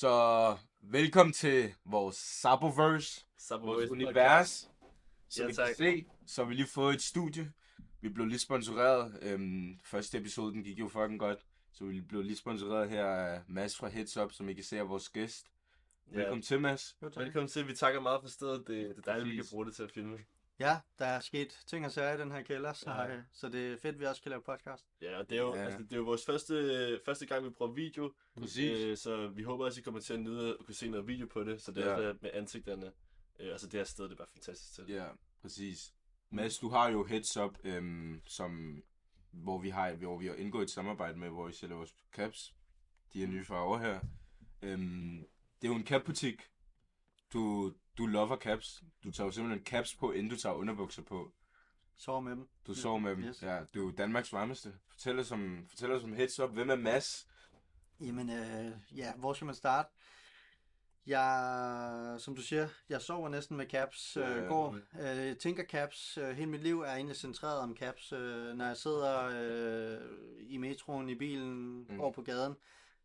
Så velkommen til vores Saboverse, vores univers. Som Ja, I kan se, så har vi lige fået et studie. Vi blev lige sponsoreret. Øhm, første episode, den gik jo fucking godt. Så vi blev lige sponsoreret her af Mads fra Heads Up, som I kan se er vores gæst. Ja. Velkommen til, Mads. Jo. Velkommen til. Vi takker meget for stedet. Det, det er dejligt, at vi kan bruge det til at filme. Ja, der er sket ting og sager i den her kælder, så, Ja. ja. så det er fedt, at vi også kan lave podcast. Ja, og det er jo, Ja. altså, det er jo vores første, første gang, vi prøver video. Præcis. Øh, så vi håber også, I kommer til at nyde at kunne se noget video på det. Så det er Ja. ja. med ansigterne. Øh, altså det her sted, det er bare fantastisk til. Ja, præcis. Mads, du har jo Heads Up, øhm, som, hvor, vi har, hvor vi har indgået et samarbejde med, hvor vi sælger vores caps. De her nye farver her. Øhm, det er jo en capbutik. Du, du lover caps. Du tager jo simpelthen caps på, inden du tager underbukser på. Sover med dem. Du sover med dem. Yes. Ja, du er jo Danmarks varmeste. Fortæl os om, fortæl os om Heads Up. Hvem er Mads? Jamen, øh, ja, hvor skal man starte? Jeg, som du siger, jeg sover næsten med caps. Øh, går, øh, tænker caps. Øh, hele mit liv er egentlig centreret om caps. Øh, når jeg sidder øh, i metroen, i bilen, mm. over på gaden,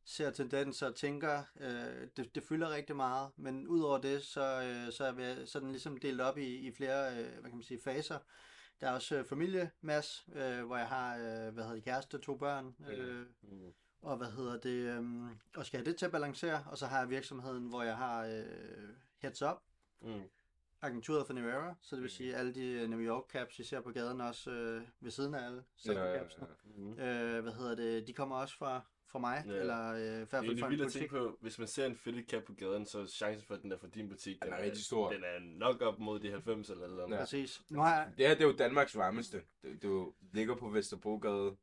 ser tendenser og tænker, øh, det, det fylder rigtig meget. Men udover det, så, øh, så, er, vi, så er den ligesom delt op i, i flere øh, hvad kan man sige, faser. Der er også øh, familie, Mads, øh, hvor jeg har, øh, hvad hedder det, kæreste, to børn. Øh, Mm. og hvad hedder det, øhm, og skal have det til at balancere, og så har jeg virksomheden, hvor jeg har øh, Heads Up, Mm. agenturet for New Era, så det vil sige alle de øh, New York caps, I ser på gaden også øh, ved siden af alle Ja, capsene. Mm. Øh, hvad hedder det, de kommer også fra, fra mig, Ja. eller øh, i hvert Det er fald fra en vildt at butik. tænke på, hvis man ser en cap på gaden, så er chancen for, at den er fra din butik, Den er rigtig stor. Den er nok op mod de 90 eller eller andet. Ja. Præcis. Nu har jeg, Det her det er jo Danmarks varmeste. Det, du ligger på Vesterbrogade.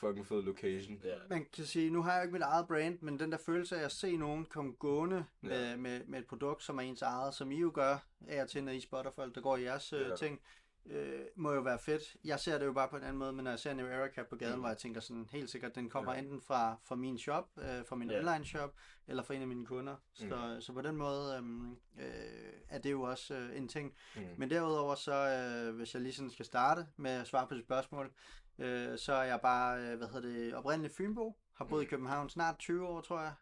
Fucking fed location. Ja. man kan sige, nu har jeg jo ikke mit eget brand, men den der følelse af at se nogen komme gående Ja. med, med, med et produkt, som er ens eget, som I jo gør af og til, når I spotter folk, der går i jeres Ja. ja. ting, øh, må jo være fedt. Jeg ser det jo bare på en anden måde, men når jeg ser en New Era Cap på gaden, Mm. hvor jeg tænker sådan helt sikkert, den kommer Ja. enten fra, fra min shop, øh, fra min Ja. online shop, eller fra en af mine kunder. Så, så på den måde øhm, øh, er det jo også øh, en ting. Mm. Men derudover så, øh, hvis jeg lige sådan skal starte med at svare på dit spørgsmål, øh, så er jeg bare, øh, hvad hedder det, oprindelig Fynbo, har boet i København snart 20 år, tror jeg.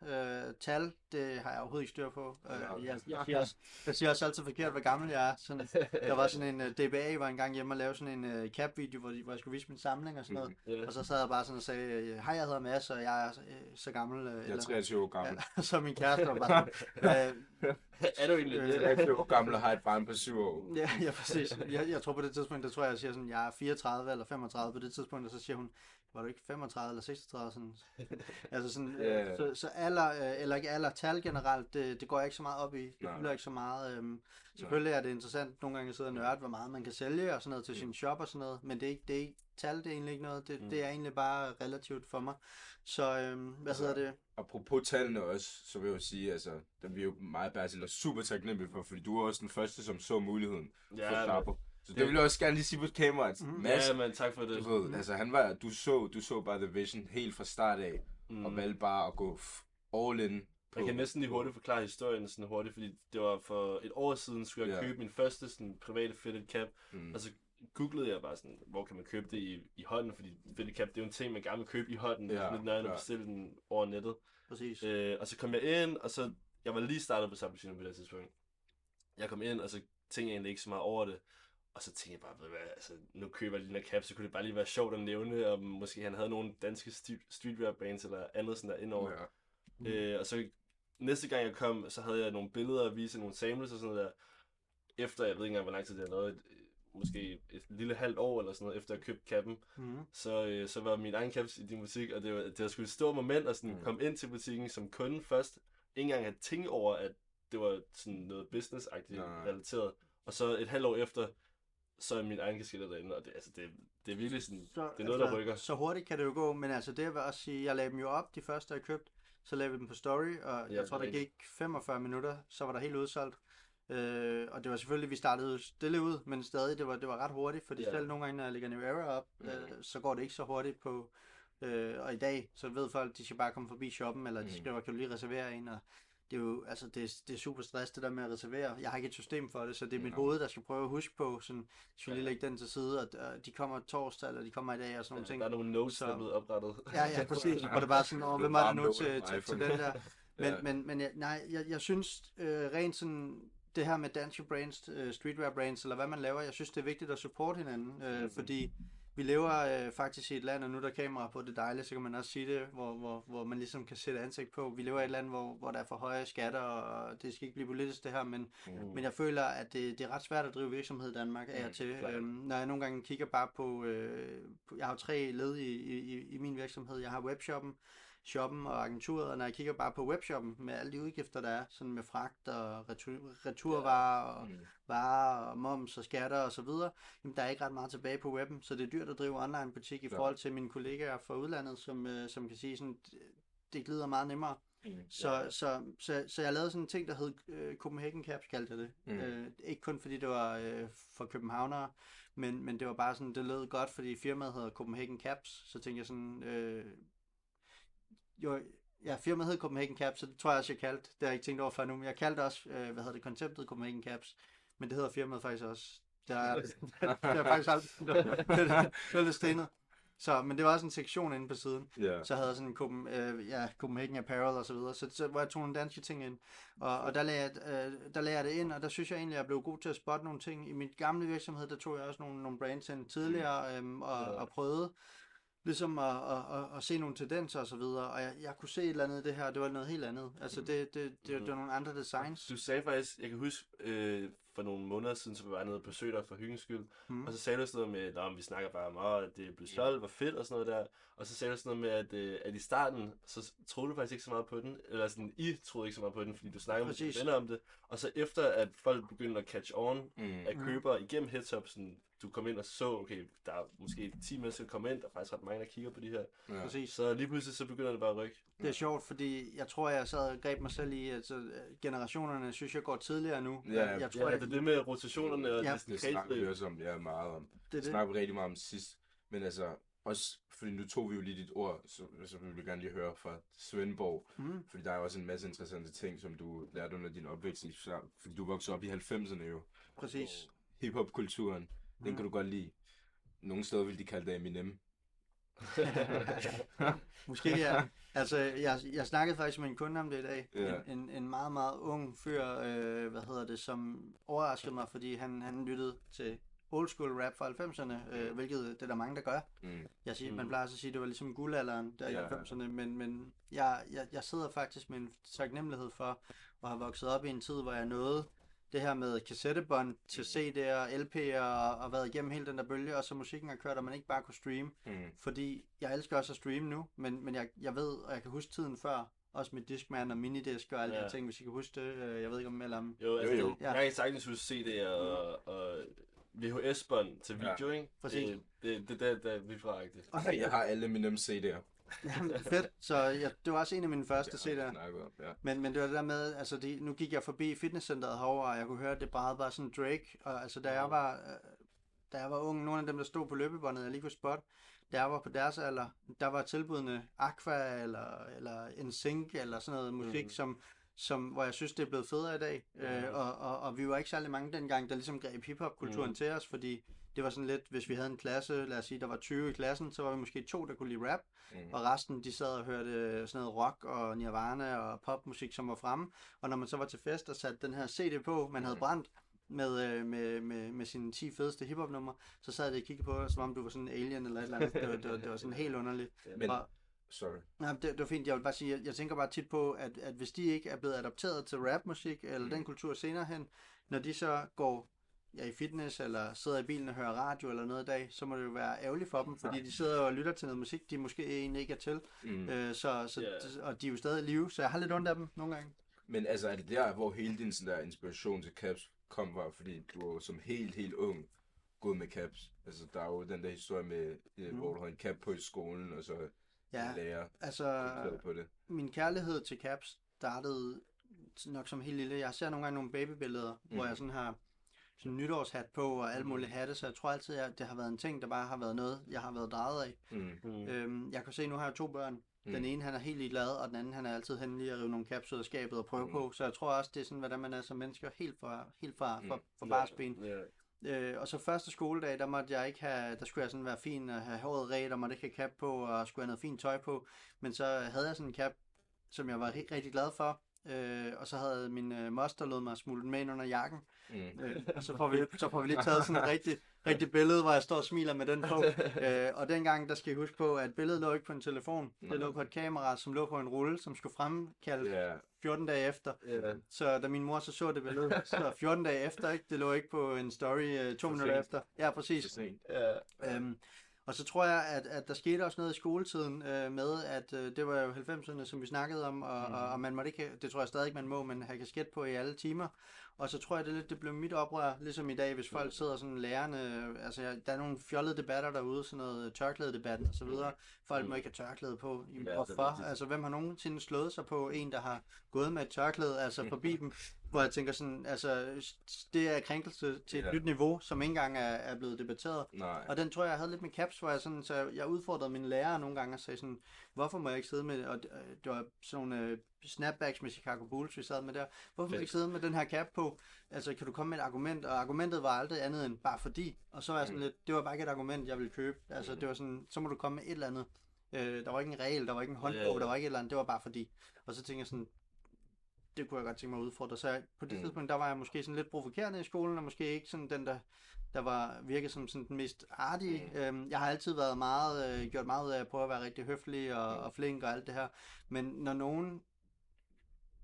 Øh, tal, det har jeg overhovedet ikke styr på. Øh, okay. jeg, jeg, siger også, jeg siger også altid forkert, hvor gammel jeg er. Sådan, der var sådan en uh, DBA, var engang hjemme og lavede sådan en uh, cap-video, hvor, hvor jeg skulle vise min samling og sådan noget. Ja. Og så sad jeg bare sådan og sagde, øh, hej, jeg hedder Mads, og jeg er øh, så gammel. Øh, Jeg er 23 år gammel. ja, så min kæreste var bare sådan, øh, er du egentlig Øh, det? Jeg er 23 år gammel og har et barn på 7 år. Ja, ja, præcis. Jeg, jeg tror på det tidspunkt, der tror jeg, jeg siger sådan, jeg er 34 eller 35 på det tidspunkt, og så siger hun, var du ikke 35 eller 36? Sådan. altså sådan, Ja. yeah. så, så alder, øh, eller ikke alder, tal generelt, det, det går jeg ikke så meget op i. Det Nej. fylder ikke så meget. Øhm, selvfølgelig er det interessant nogle gange at sidde og nørde, hvor meget man kan sælge og sådan noget til sin shop og sådan noget, men det er ikke, det er ikke tal, det er egentlig ikke noget. Det, Mm. det er egentlig bare relativt for mig. Så øhm, hvad Altså, hedder det? Apropos tallene også, så vil jeg jo sige, altså, der vi er jo meget Bertil og super taknemmelige for, fordi du er også den første, som så muligheden for Ja, Sabo. Så det det- vil jeg også gerne lige sige på kameraet. Mhm. Mads, ja, men tak for det. du ved, altså han var, du så, du så bare The Vision helt fra start af, Mm. og valgte bare at gå all in på... Jeg kan næsten lige hurtigt forklare historien sådan hurtigt, fordi det var for et år siden, skulle jeg Ja. købe min første sådan, private fitted cap, Mm. og så googlede jeg bare sådan, hvor kan man købe det i, i hånden, fordi fitted cap, det er jo en ting, man gerne vil købe i hånden, Ja, lidt nøjere, ja. at bestille den over nettet. Præcis. Øh, og så kom jeg ind, og så, jeg var lige startet på Sabatino på det tidspunkt. Jeg kom ind, og så tænkte jeg egentlig ikke så meget over det. Og så tænkte jeg bare, ved du hvad, altså, nu køber jeg lige her cap, så kunne det bare lige være sjovt at nævne, om måske han havde nogle danske st- streetwear bands eller andet sådan der indover. Ja. Mm. Øh, og så næste gang jeg kom, så havde jeg nogle billeder at vise, nogle samples og sådan noget der. Efter, jeg ved ikke engang, hvor lang tid det har lavet, et, måske et lille halvt år eller sådan noget, efter jeg købte kappen, Mm. så, øh, så var min egen caps i din butik, og det var, det var sgu et stort moment at sådan Mm. mm. komme ind til butikken som kunde først, ikke engang have tænkt over, at det var sådan noget business-agtigt relateret. Og så et halvt år efter, så er min egen kasketter derinde, og det, altså, det, det er virkelig sådan, Så, det er noget, der rykker. Så hurtigt kan det jo gå, men altså det vil også sige, jeg lagde dem jo op, de første jeg købte, så lavede vi dem på story, og Ja, jeg tror, der gik 45 minutter, så var der helt udsolgt. Øh, og det var selvfølgelig, vi startede stille ud, men stadig, det var, det var ret hurtigt, fordi Ja. selv nogle gange, når jeg lægger New Era op, Mhm. øh, så går det ikke så hurtigt på, øh, og i dag, så ved folk, de skal bare komme forbi shoppen, eller de Mhm. skriver, kan du lige reservere en, og det er jo, altså det, er- det er super stress, det der med at reservere. Jeg har ikke et system for det, så det er mit Nå. hoved, der skal prøve at huske på, sådan, vi lige lægge den til side, og øh, de kommer torsdag, eller de kommer i dag, og sådan nogle ting. Der er nogle notes, Så- der er blevet oprettet. Ja, ja, præcis. Hvor det bare sådan, åh, hvem er der nu til, til, til den der? Men, Ja. ja. men, men jeg, nej, jeg, jeg synes øh, rent sådan, det her med danske brands, øh, streetwear brands, eller hvad man laver, jeg synes, det er vigtigt at supporte hinanden, øh, Mhm. fordi vi lever øh, faktisk i et land, og nu er der kamera på, det er dejligt, så kan man også sige det, hvor, hvor, hvor man ligesom kan sætte ansigt på. Vi lever i et land, hvor, hvor der er for høje skatter, og det skal ikke blive politisk det her, men, Mm. men jeg føler, at det, det er ret svært at drive virksomhed i Danmark af og Mm, til. klart. Øhm, når jeg nogle gange kigger bare på, øh, på jeg har jo tre led i, i, i min virksomhed. Jeg har webshoppen, shoppen og agenturet, og når jeg kigger bare på webshoppen med alle de udgifter, der er, sådan med fragt og retur, returvarer og Mm. varer og moms og skatter og så videre, jamen der er ikke ret meget tilbage på webben, så det er dyrt at drive online butik i Ja. forhold til mine kollegaer fra udlandet, som, øh, som kan sige sådan, det- glider meget nemmere. Mm. Så, Ja. så, så, så jeg lavede sådan en ting, der hed øh, Copenhagen Caps, kaldte jeg det. Mm. Øh, ikke kun fordi det var øh, for københavnere, men, men det var bare sådan, det lød godt, fordi firmaet hedder Copenhagen Caps. Så tænkte jeg sådan, øh, jo, ja, firmaet hed Copenhagen Caps, så det tror jeg også, jeg kaldte. Det har jeg ikke tænkt over før nu, men jeg kaldte også, øh, hvad hedder det, konceptet Copenhagen Caps. Men det hedder firmaet faktisk også. Det jeg, det jeg faktisk aldrig. Det er- er lidt stenet. Så, men det var også en sektion inde på siden. Ja. Så havde jeg sådan en Copen, øh, ja, Copenhagen Apparel og så videre, så, så hvor jeg tog nogle danske ting ind, og, og der, lagde jeg, øh, der lagde jeg det ind, og der synes jeg egentlig, at jeg blev god til at spotte nogle ting. I min gamle virksomhed, der tog jeg også nogle, nogle brands ind tidligere, øhm, og, Ja. og prøvede ligesom at, at, at, at se nogle tendenser og så videre, og jeg, jeg kunne se et eller andet i det her, det var noget helt andet. Altså det, det, det, det var nogle andre designs. Du sagde faktisk, jeg kan huske, øh, for nogle måneder siden, så var jeg nede og besøgte dig for hyggens skyld. Mm. Og så sagde du sådan noget med, at vi snakker bare om, at det blev solgt, var fedt og sådan noget der. Og så sagde du sådan noget med, at, øh, at i starten, så troede du faktisk ikke så meget på den. Eller sådan, I troede ikke så meget på den, fordi du snakkede med dine Præcis. venner om det. Og så efter, at folk begyndte at catch on Mm. af købere igennem headshop, sådan, du kom ind og så, okay, der er måske 10 mennesker, der kommer ind, der er faktisk ret mange, der kigger på de her. Ja. Præcis. Så lige pludselig, så begynder det bare at rykke. Det er sjovt, fordi jeg tror, jeg sad og greb mig selv i, at altså, øh, generationerne synes jeg går tidligere nu. Ja, jeg, jeg Ja, tror, det er det med rotationerne og Ja. det, Det snakker vi også om, ja, meget om. det, er Det det. snakker vi rigtig meget om sidst. Men altså, også, fordi nu tog vi jo lige dit ord, så, så vil vi gerne lige høre fra Svendborg. Mm. Fordi der er også en masse interessante ting, som du lærte under din opvækst. Fordi du voksede op i 90'erne jo. Præcis. Hip-hop-kulturen, den Mm. kan du godt lide. Nogle steder vil de kalde det Eminem. Måske ja. Altså, jeg, jeg snakkede faktisk med en kunde om det i dag. Ja. En, en, en meget, meget ung fyr, øh, hvad hedder det, som overraskede mig, fordi han, han lyttede til old school rap fra 90'erne, øh, hvilket det er der mange, der gør. Mm. Jeg siger, Mm. man plejer også at sige, at det var ligesom guldalderen der Ja. i 90'erne, men, men jeg, jeg, jeg sidder faktisk med en taknemmelighed for at have vokset op i en tid, hvor jeg nåede det her med kassettebånd til CD'er, LP'er og, været igennem hele den der bølge, og så musikken har kørt, og man ikke bare kunne streame. Mm. Fordi jeg elsker også at streame nu, men, men jeg, jeg ved, og jeg kan huske tiden før, også med Discman og Minidisk og alle ja. de Ja. her ting, hvis I kan huske det. Øh, Jeg ved ikke om eller om... Jo, altså, Jo, jo, jo. Jeg kan sagtens huske CD'er og, og VHS-bånd til Ja. video, ikke? Præcis. Det, det, det, det, det er vildt fragtigt. Ej, jeg har alle Eminem CD'er. Jamen, fedt. Så jeg, det var også en af mine første Det CD'er. ja. Men, men det var det der med, altså de, nu gik jeg forbi fitnesscenteret herovre, og jeg kunne høre, at det bare bare sådan Drake. Og altså da jeg var, øh, da jeg var ung, nogle af dem, der stod på løbebåndet, jeg lige kunne spotte, da jeg var på deres alder, der var tilbudene Aqua eller, eller NSYNC eller sådan noget musik, Mhm. som, som, hvor jeg synes, det er blevet federe i dag. Mhm. Øh, og, og, og vi var ikke særlig mange dengang, der ligesom greb hiphop-kulturen Mhm. til os, fordi det var sådan lidt, hvis vi havde en klasse, lad os sige, der var 20 i klassen, så var vi måske to, der kunne lide rap, Mm. og resten, de sad og hørte sådan noget rock og Nirvana og popmusik, som var fremme. Og når man så var til fest og satte den her CD på, man havde Mhm. brændt med, øh, med, med, med sine 10 fedeste hiphop-numre, så sad de og kiggede på dig, som om du var sådan en alien eller et eller andet. Det var, det var, det var sådan helt underligt. Men, Og, sorry. nej, det, det var fint. Jeg vil bare sige, jeg, jeg tænker bare tit på, at, at hvis de ikke er blevet adopteret til rapmusik eller Mhm. den kultur senere hen, når de så går ja, i fitness, eller sidder i bilen og hører radio eller noget i dag, så må det jo være ærgerligt for dem, fordi de sidder og lytter til noget musik, de måske egentlig ikke er til. Mm. Øh, så, så, Ja. Og de er jo stadig i live, så jeg har lidt ondt af dem nogle gange. Men altså, er det der, hvor hele din sådan der inspiration til caps kom fra? Fordi du var som helt, helt ung gået med caps. Altså, der er jo den der historie med, mm. Mm. hvor du har en cap på i skolen, og så Ja, lærer altså på det. min kærlighed til caps startede nok som helt lille. Jeg ser nogle gange nogle babybilleder, mm. hvor jeg sådan har sådan nytårshat på og alle mulige hatte, så jeg tror altid, at det har været en ting, der bare har været noget, jeg har været drejet af. Mm. Mm. Øhm, jeg kan se, nu har jeg to børn. Mm. Den ene, han er helt ligeglad, og den anden, han er altid henne lige at rive nogle caps ud af skabet og prøve Mm. på. Så jeg tror også, det er sådan, hvordan man er som mennesker, helt fra, helt fra, fra, Mm. fra barsben. Ja. Øh, og så første skoledag, der måtte jeg ikke have, der skulle jeg sådan være fin og have håret ret, og måtte ikke have cap på, og skulle have noget fint tøj på. Men så havde jeg sådan en cap som jeg var ri- rigtig glad for. Øh, og så havde min øh, moster lået mig smule den med ind under jakken. Mm. Øh, så får, vi, så får vi lige taget sådan et rigtig, rigtig billede, hvor jeg står og smiler med den på. Øh, og dengang, der skal I huske på, at billedet lå ikke på en telefon. Det lå på et kamera, som lå på en rulle, som skulle fremkalde Ja, 14 dage efter. Ja. Så da min mor så så det billede, så 14 dage efter, ikke? det lå ikke på en story uh, to For minutter sent. efter. Ja, for præcis. sent. Ja. Øhm, og så tror jeg, at, at der skete også noget i skoletiden øh, med, at øh, det var jo 90'erne, som vi snakkede om, og, mm. og, og man måtte ikke, det tror jeg stadig ikke, man må, men have kasket på i alle timer. Og så tror jeg, det, lidt, det blev mit oprør, ligesom i dag, hvis folk sidder sådan lærerne, altså jeg, der er nogle fjollede debatter derude, sådan noget tørklædedebatten og så videre. Folk må ikke have tørklæde på. Hvorfor? Altså hvem har nogensinde slået sig på en, der har gået med et tørklæde, altså forbi dem, hvor jeg tænker sådan, altså det er krænkelse til et Ja. nyt niveau, som ikke engang er, er blevet debatteret. Nej. Og den tror jeg, jeg havde lidt med caps, hvor jeg sådan, så jeg udfordrede mine lærere nogle gange og sagde sådan, hvorfor må jeg ikke sidde med, og det, øh, det var sådan nogle øh, snapbacks med Chicago Bulls, vi sad med der, hvorfor må jeg ikke sidde med den her cap på? Altså, kan du komme med et argument? Og argumentet var aldrig andet end bare fordi. Og så var jeg sådan Mm. lidt, det var bare ikke et argument, jeg ville købe. Altså, det var sådan, så må du komme med et eller andet. Øh, der var ikke en regel, der var ikke en håndbog, Ja, ja. der var ikke et eller andet, det var bare fordi. Og så tænkte jeg sådan, det kunne jeg godt tænke mig at udfordre. Så på det Mm. tidspunkt, der var jeg måske sådan lidt provokerende i skolen, og måske ikke sådan den, der, der var virket som sådan den mest artige. Mm. Øhm, jeg har altid været meget, øh, gjort meget ud af at prøve at være rigtig høflig og, Mm. og flink og alt det her. Men når nogen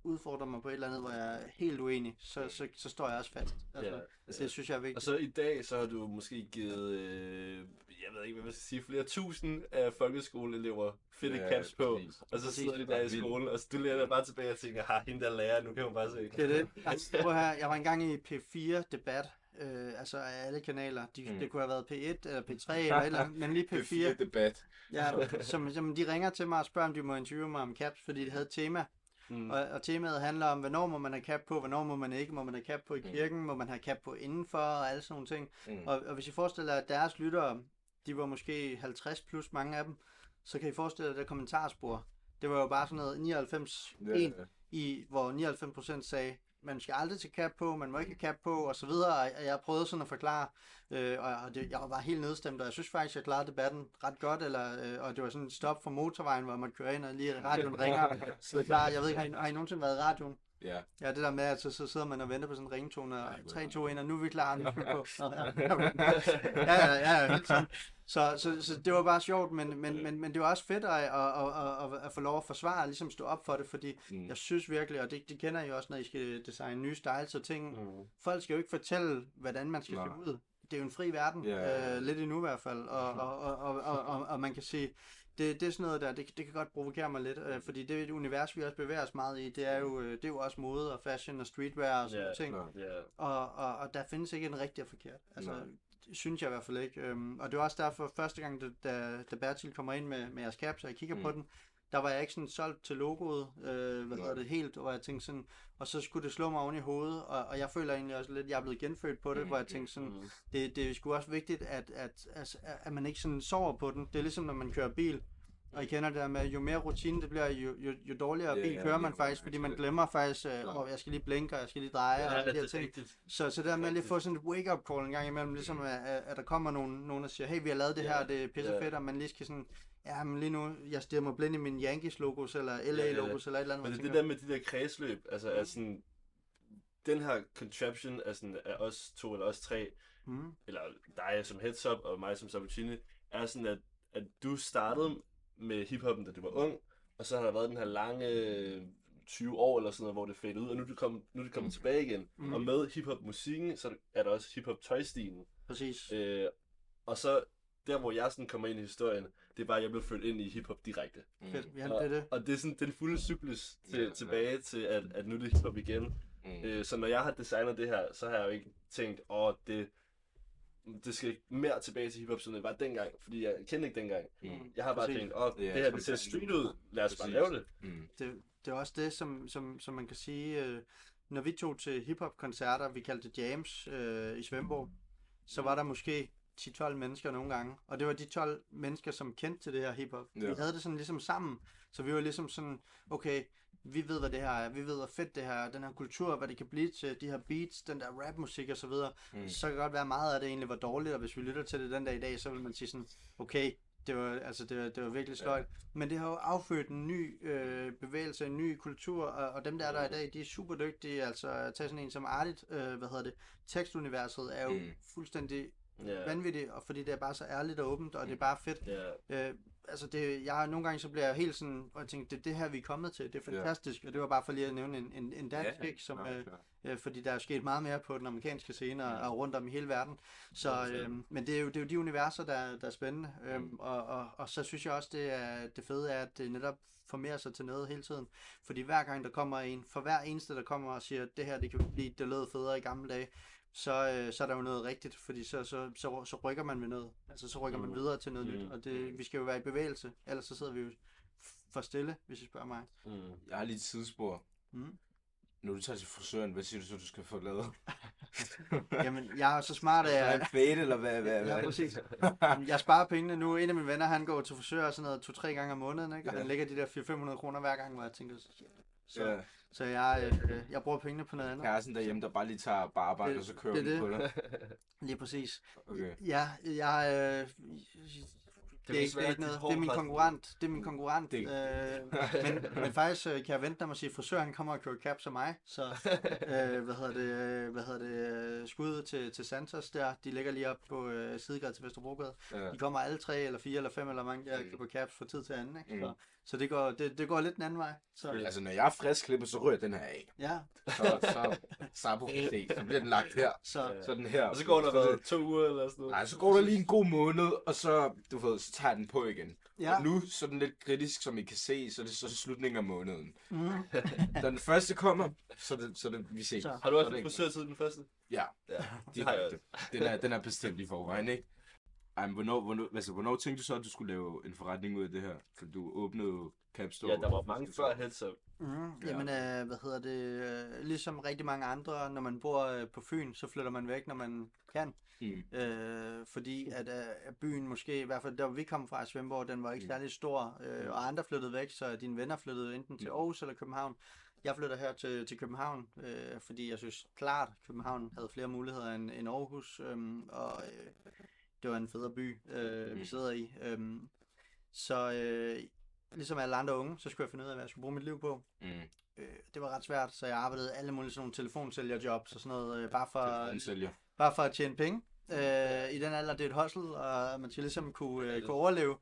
udfordrer mig på et eller andet, hvor jeg er helt uenig, så, så, så står jeg også fast. Altså, Ja, altså, det synes jeg er Og vigtigt. så i dag, så har du måske givet, øh, jeg ved ikke, hvad man skal sige, flere tusind af folkeskoleelever fedte Ja, caps på. præcis. Og så sidder de der i skolen, og så du lærer bare tilbage og tænker, har hende der lærer, nu kan hun bare se. Det er det. Altså, prøv her, jeg var engang i P4-debat, øh, altså af alle kanaler. De, Mm. Det kunne have været P1 eller P3 eller et eller andet, men lige Det er P4. debat. Ja, som, som de ringer til mig og spørger, om de må interviewe mig om caps, fordi de havde et tema. Mm. Og, og temaet handler om, hvornår må man have cap på, hvornår må man ikke, må man have cap på i Mm. kirken, må man have cap på indenfor og alle sådan nogle ting. Mm. Og, og hvis I forestiller jer, at deres lyttere, de var måske 50 plus mange af dem, så kan I forestille jer det kommentarspor. Det var jo bare sådan noget 99 Ja, 1 i, hvor 99% sagde, man skal aldrig tage cap på, man må ikke have cap på, og så videre, og jeg prøvede sådan at forklare, øh, og, det, jeg var helt nedstemt, og jeg synes faktisk, jeg klarede debatten ret godt, eller, øh, og det var sådan et stop for motorvejen, hvor jeg måtte køre ind, og lige radioen ringer, så det klart, jeg ved ikke, har I, har I nogensinde været i radioen? Ja. Ja, det der med, at så, så sidder man og venter på sådan en ringetone, og Ej, hvor 3, 2, 1, og nu er vi klar, nu skal vi på. Nå, ja, ja, ja, ja, helt sådan. Så, så, så det var bare sjovt, men, men, men, men det var også fedt at, at, at, at, at få lov at forsvare, og ligesom stå op for det, fordi Mm. jeg synes virkelig, og det, det kender I også, når I skal designe nye styles og ting. Mm. Folk skal jo ikke fortælle, hvordan man skal se ud. Det er jo en fri verden, ja. øh, lidt endnu i hvert fald, og, og, og, og, og, og, og man kan sige, det, det er sådan noget der, det, det kan godt provokere mig lidt, øh, fordi det er et univers, vi også bevæger os meget i, det er jo, øh, det er jo også mode og fashion og streetwear og sådan yeah, ting. Ja. og, og, og der findes ikke en rigtig og forkert. Altså, Nej. Synes jeg i hvert fald ikke. Øhm, og det var også derfor, første gang, da, da, Bertil kommer ind med, med jeres caps, og jeg kigger mm. på den, der var jeg ikke sådan solgt til logoet, øh, hvad hedder det, helt, og jeg tænkte sådan, og så skulle det slå mig oven i hovedet, og, og jeg føler egentlig også lidt, at jeg er blevet genfødt på det, Mm, hvor jeg tænkte sådan, Mm. det, det er sgu også vigtigt, at, at, at, at man ikke sådan sover på den. Det er ligesom, når man kører bil, og I kender det der med, jo mere rutine det bliver, jo, jo, jo dårligere Ja, bil kører man faktisk, fordi man glemmer faktisk, øh, jeg skal lige blinke, og jeg skal lige dreje, og Ja, alle de her er ting. Så, så det der med at lige få sådan et wake-up call en gang imellem, ligesom at, at der kommer nogen, nogen, der siger, hey, vi har lavet det Ja, her, det er pisse ja. fedt, og man lige skal sådan, ja, men lige nu, jeg mig blind i min Yankees-logos, eller LA-logos, eller et eller andet, Men det, det der med de der kredsløb, altså er sådan, den her contraption er sådan, af os to eller os tre, mm, eller dig som heads up og mig som Sabatini, er sådan, at, at du startede med hiphoppen, da du var ung, og så har der været den her lange øh, 20 år eller sådan noget, hvor det fadede ud, og nu er det kommet, nu er det kommet Mm. tilbage igen. Mm. Og med hiphop-musikken, så er der også hiphop-tøjstilen. præcis. Øh, og så der, hvor jeg sådan kommer ind i historien, det er bare, at jeg blev født ind i hiphop direkte. Mm. Fedt, ja, det er det. og det er sådan den fulde cyklus til, Ja, ja. tilbage til, at, at nu er det hiphop igen. Mm. Øh, så når jeg har designet det her, så har jeg jo ikke tænkt, åh, det, det skal mere tilbage til hiphop, som det var dengang, fordi jeg kendte ikke dengang. Mm. Jeg har bare Præcis. tænkt, åh, Ja, det her, det ser street ud, lad os bare Præcis. lave det. Mm. det, det er også det, som, som, som man kan sige, øh, når vi tog til hiphop-koncerter, vi kaldte det jams øh, i Svendborg, så var der måske 10-12 mennesker nogle gange, og det var de 12 mennesker, som kendte til det her hiphop. Ja. Vi havde det sådan ligesom sammen, så vi var ligesom sådan, okay, vi ved, hvad det her er, vi ved, hvor fedt det her er, den her kultur, hvad det kan blive til, de her beats, den der rapmusik og så videre, Mm. så kan det godt være meget af det egentlig var dårligt, og hvis vi lytter til det den dag i dag, så vil man sige sådan, okay, det var, altså, det var, det var virkelig sløjt. Men det har jo affødt en ny øh, bevægelse, en ny kultur, og, og dem der er der i dag, de er super dygtige. Altså, tag sådan en som Artit, øh, hvad hedder det, tekstuniverset er jo Mm. mm. fuldstændig Ja. vanvittigt, og fordi det er bare så ærligt og åbent, og det er bare fedt. Ja. Øh, altså det, jeg nogle gange så bliver jeg helt sådan, og jeg tænker, det er det her, vi er kommet til, det er fantastisk, og det var bare for lige at nævne en, en, en dansk, Ja, ja. ikke, som, Nå, øh, øh, fordi der er sket meget mere på den amerikanske scene og, Ja. og rundt om i hele verden. Så, Ja, øh, men det er, jo, det er jo de universer, der, der er spændende, øhm, Mm. og, og, og så synes jeg også, det, er, det fede er, at det netop formerer sig til noget hele tiden. Fordi hver gang der kommer en, for hver eneste, der kommer og siger, det her, det kan blive, det lød federe i gamle dage, så, øh, så er der jo noget rigtigt, fordi så, så, så, så rykker man med noget. Altså så rykker man Mm. videre til noget Mm. nyt, og det, vi skal jo være i bevægelse, ellers så sidder vi jo for stille, hvis I spørger mig. Mm. Jeg har lige et tidsspor. Mm. Når du tager til frisøren, hvad siger du så, du skal få lavet? Jamen, jeg er så smart, at Er jeg, det fade, eller hvad? hvad, Ja, hvad? præcis. Jeg sparer pengene nu. En af mine venner, han går til frisør sådan noget to-tre gange om måneden, ikke? Og Ja. han lægger de der 400-500 kroner hver gang, hvor jeg tænker. Så, Ja, så jeg, øh, jeg bruger pengene på noget andet. kæresten derhjemme, der bare lige tager barber, Det- og så kører det er hun på dig. Lige præcis. Okay. Ja, jeg... Øh, det, er ikke, det er ikke noget. Det er min konkurrent. Det er min konkurrent. Det- Øh, men, men faktisk øh, kan jeg vente dig at sige, at frisøren kommer og kører cap som mig. Så øh, hvad hedder det, øh, hvad hedder det, øh, skud til, til Santos der. De ligger lige op på øh, sidegade til Vesterbrogade. Ja. De kommer alle tre, eller fire, eller fem, eller mange, jeg Mm. køber caps fra tid til anden, ikke? Mm. Så, så det, går, det, det går lidt den anden vej. Så, Altså, når jeg er frisk klippet, så rører den her af. ja, Så, så, kan se, så bliver den lagt her. så, Så den her. Og så går der så det- to uger eller sådan noget. Nej, så går der lige en god måned, og så, du ved, så tager den på igen. ja. Og nu, så er den lidt kritisk, som I kan se, så er det så slutningen af måneden. Mm. Da den første kommer, så er det, så det vi ses. Så. Har du Så også det en frisørtid den første? Ja, Ja, det har jeg direkte. Den er, den er bestemt i forvejen, ikke? Ej, men hvornår, hvornår, altså, hvornår tænkte du så, at du skulle lave en forretning ud af det her? For du åbnede jo Capstore. Ja, der var mange før Up. Mm, Ja. jamen, øh, hvad hedder det, øh, ligesom rigtig mange andre, når man bor øh, på Fyn, så flytter man væk, når man kan. Mm. Øh, fordi at, øh, at byen måske, i hvert fald der hvor vi kom fra i Svendborg, den var ikke Mm. særlig stor, øh, og andre flyttede væk, så dine venner flyttede enten til Mm. Aarhus eller København. Jeg flytter her til, til København, øh, fordi jeg synes klart, at København havde flere muligheder end, end Aarhus, øh, og øh, det var en federe by, øh, vi Mm. sidder i. Øh, så øh, ligesom alle andre unge, så skulle jeg finde ud af, hvad jeg skulle bruge mit liv på. Mm. Øh, det var ret svært, så jeg arbejdede alle mulige sådan nogle telefonsælgerjobs og sådan noget, øh, bare, for, bare for at tjene penge. Øh, I den alder, det er et hustle, og man skal ligesom kunne, øh, kunne overleve.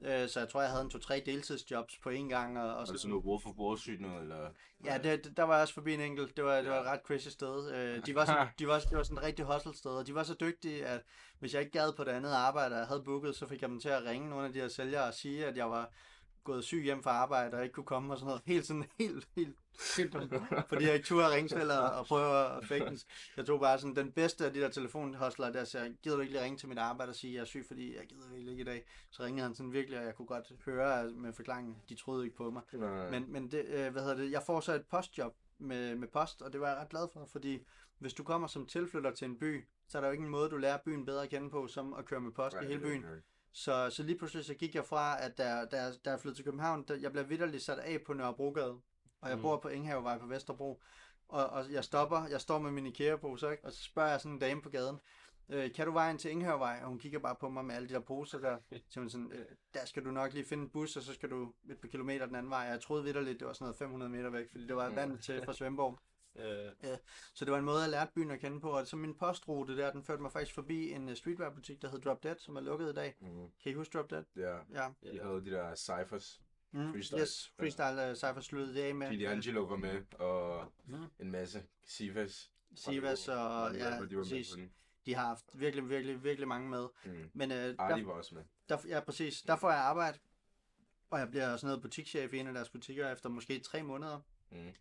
Øh, så jeg tror, jeg havde en to-tre deltidsjobs på en gang. Og, og så, sådan noget Wolf of Wall Street noget, eller... ja, det, der var jeg også forbi en enkelt. Det var, det var et ret crazy sted. Øh, de var sådan, de var, det var sådan et rigtig hustle sted, og de var så dygtige, at hvis jeg ikke gad på det andet arbejde, jeg havde booket, så fik jeg dem til at ringe nogle af de her sælgere og sige, at jeg var gået syg hjem fra arbejde og ikke kunne komme og sådan noget. Helt sådan, helt, helt. Fordi jeg ikke turde ringe selv og, og prøve at fake den. Jeg tog bare sådan den bedste af de der telefonhostlere der, sagde, gider du ikke lige ringe til mit arbejde og sige, at jeg er syg, fordi jeg gider virkelig ikke i dag. Så ringede han sådan virkelig, og jeg kunne godt høre med forklaringen, de troede ikke på mig. Men, Men, men det, øh, hvad hedder det, jeg får så et postjob med, med post, og det var jeg ret glad for, fordi hvis du kommer som tilflytter til en by, så er der jo ikke en måde, du lærer byen bedre at kende på, som at køre med post i hele byen. Så, så lige pludselig så gik jeg fra, at da, da, da jeg flyttede til København, der, jeg blev vidderligt sat af på Nørrebrogade, og jeg Mm. bor på Enghavevej på Vesterbro, og, og jeg stopper, jeg står med min IKEA-pose, ikke? og så spørger jeg sådan en dame på gaden, øh, kan du vejen til Enghavevej? Og hun kigger bare på mig med alle de der poser der, så hun sådan, øh, der skal du nok lige finde en bus, og så skal du et par kilometer den anden vej. Jeg troede vidderligt, det var sådan noget 500 meter væk, fordi det var Mm. vand til fra Svendborg. Øh, Så det var en måde, jeg lærte byen at kende på, og så min postrute der, den førte mig faktisk forbi en øh, streetwear-butik, der hed Drop Dead, som er lukket i dag. Mm. Kan I huske Drop Dead? Ja, Ja. de havde de der ciphers. Mm, Freestyle. Yes, freestyle uh, cypher sluttede det af med. Billy Angelo var med, og Mm. en masse. Sivas. Sivas og de- ja, de var med præcis. den. De har haft virkelig, virkelig, virkelig mange med. Mm. Men uh, Ardi der, var også med. der, ja, præcis. Der får jeg arbejde, og jeg bliver sådan noget butikschef i en af deres butikker efter måske tre måneder. Mm.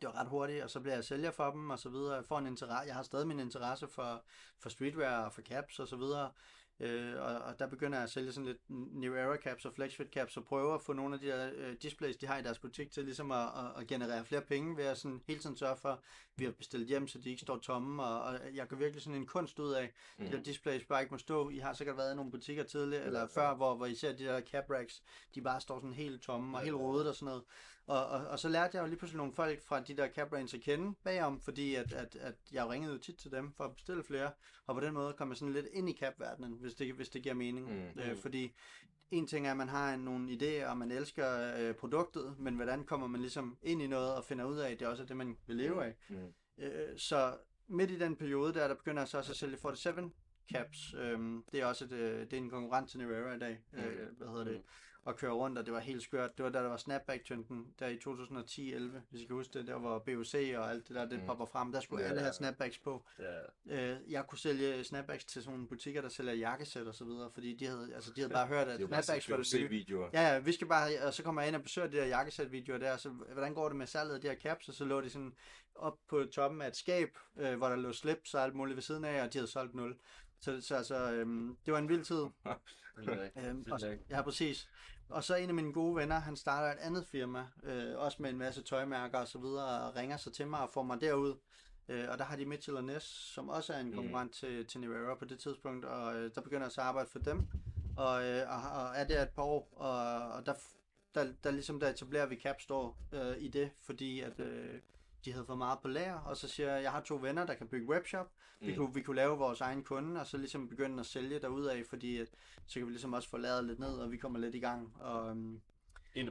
Det var ret hurtigt, og så bliver jeg sælger for dem og så videre. Jeg får en interesse, jeg har stadig min interesse for, for streetwear og for caps og så videre. Øh, og, og, der begynder jeg at sælge sådan lidt New Era caps og FlexFit caps og prøve at få nogle af de der øh, displays, de har i deres butik til ligesom at, at, at generere flere penge ved at sådan hele tiden sørge for, at vi har bestilt hjem, så de ikke står tomme. Og, og jeg gør virkelig sådan en kunst ud af, Mm. de der displays bare ikke må stå. I har sikkert været i nogle butikker tidligere, eller Ja. før, hvor, hvor I ser de der cap racks, de bare står sådan helt tomme og helt rodet og sådan noget. Og, og, og så lærte jeg jo lige pludselig nogle folk fra de der cap brands at kende bagom, fordi at, at, at jeg ringede jo tit til dem for at bestille flere, og på den måde kom jeg sådan lidt ind i cap-verdenen, hvis det, hvis det giver mening. Mm. Øh, fordi en ting er, at man har nogle idéer, og man elsker øh, produktet, men hvordan kommer man ligesom ind i noget og finder ud af, at det også er det, man vil leve af. Mm. Øh, så midt i den periode, der, der begynder jeg så også at sælge 47 caps. Øhm, det er også et, øh, det er en konkurrent til Nivera i dag. Øh, hvad hedder det? Og køre rundt, og det var helt skørt. Det var da der var snapback-trenden, der i 2010-11, hvis I kan huske det, der var BOC og alt det der, det Mm. popper frem. Der skulle Ja, alle have snapbacks på. Ja. Øh, jeg kunne sælge snapbacks til sådan nogle butikker, der sælger jakkesæt og så videre, fordi de havde, altså, de havde bare hørt, at Det snapbacks var det nye. videoer. Ja, ja, vi skal bare, og så kommer jeg ind og besøger de der jakkesæt-videoer der, så hvordan går det med salget af de her caps, og så lå de sådan op på toppen af et skab, øh, hvor der lå slips og alt muligt ved siden af, og de havde solgt 0. Så, så altså, øhm, det var en vild tid. Øhm, og, ja, præcis. Og så en af mine gode venner, han starter et andet firma, øh, også med en masse tøjmærker og så videre, og ringer så til mig og får mig derud. Øh, og der har de Mitchell og Ness, som også er en Mm. konkurrent til, til Nivera på det tidspunkt, og øh, der begynder jeg så at arbejde for dem, og, øh, og, og er der et par år, og, og der, der, der ligesom der etablerer vi Capstore øh, i det, fordi at øh, de havde for meget på lager, og så siger jeg, jeg har to venner, der kan bygge webshop, vi, Mm. kunne, vi kunne lave vores egen kunde, og så ligesom begynde at sælge derudad, fordi at, så kan vi ligesom også få lavet lidt ned, og vi kommer lidt i gang. Og, øhm,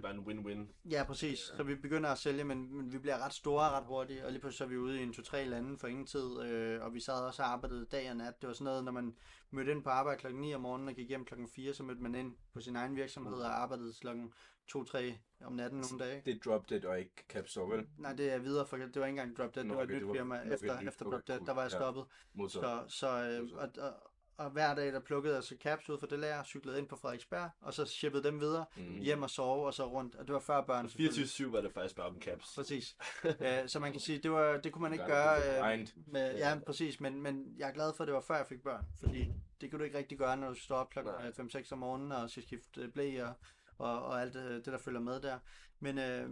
Bare en win-win. ja, præcis. Så vi begynder at sælge, men, men vi bliver ret store ret hurtigt, og lige pludselig så er vi ude i en to-tre lande for ingen tid, øh, og vi sad også og arbejdede dag og nat. Det var sådan noget, når man mødte ind på arbejde klokken 9 om morgenen og gik hjem klokken 4, så mødte man ind på sin egen virksomhed og arbejdede klokken 2-3 om natten nogle dage. Det er Drop Dead og ikke Capstore, vel? Nej, det er videre, for det var ikke engang Drop Dead, det Nå, et nyt det var- firma. okay, Efter, nyt. efter Okay, Drop Dead, der var jeg Ja. stoppet. Modtaget. Så, så øh, og, og, og hver dag, der plukkede jeg så caps ud fra det lager, cyklede ind på Frederiksberg, og så shippede dem videre, Mm. hjem og sove, og så rundt. Og det var før børn. selvfølgelig. 24-7 var det faktisk bare om caps. Præcis. øh, så man kan sige, det, var, det kunne man ikke det gøre. grind. med, ja, præcis. Men, men jeg er glad for, at det var før jeg fik børn. Fordi det kan du ikke rigtig gøre, når du står op klokken Nej. 5-6 om morgenen og skal skifte blæ og, og, og alt det, det, der følger med der. Men øh,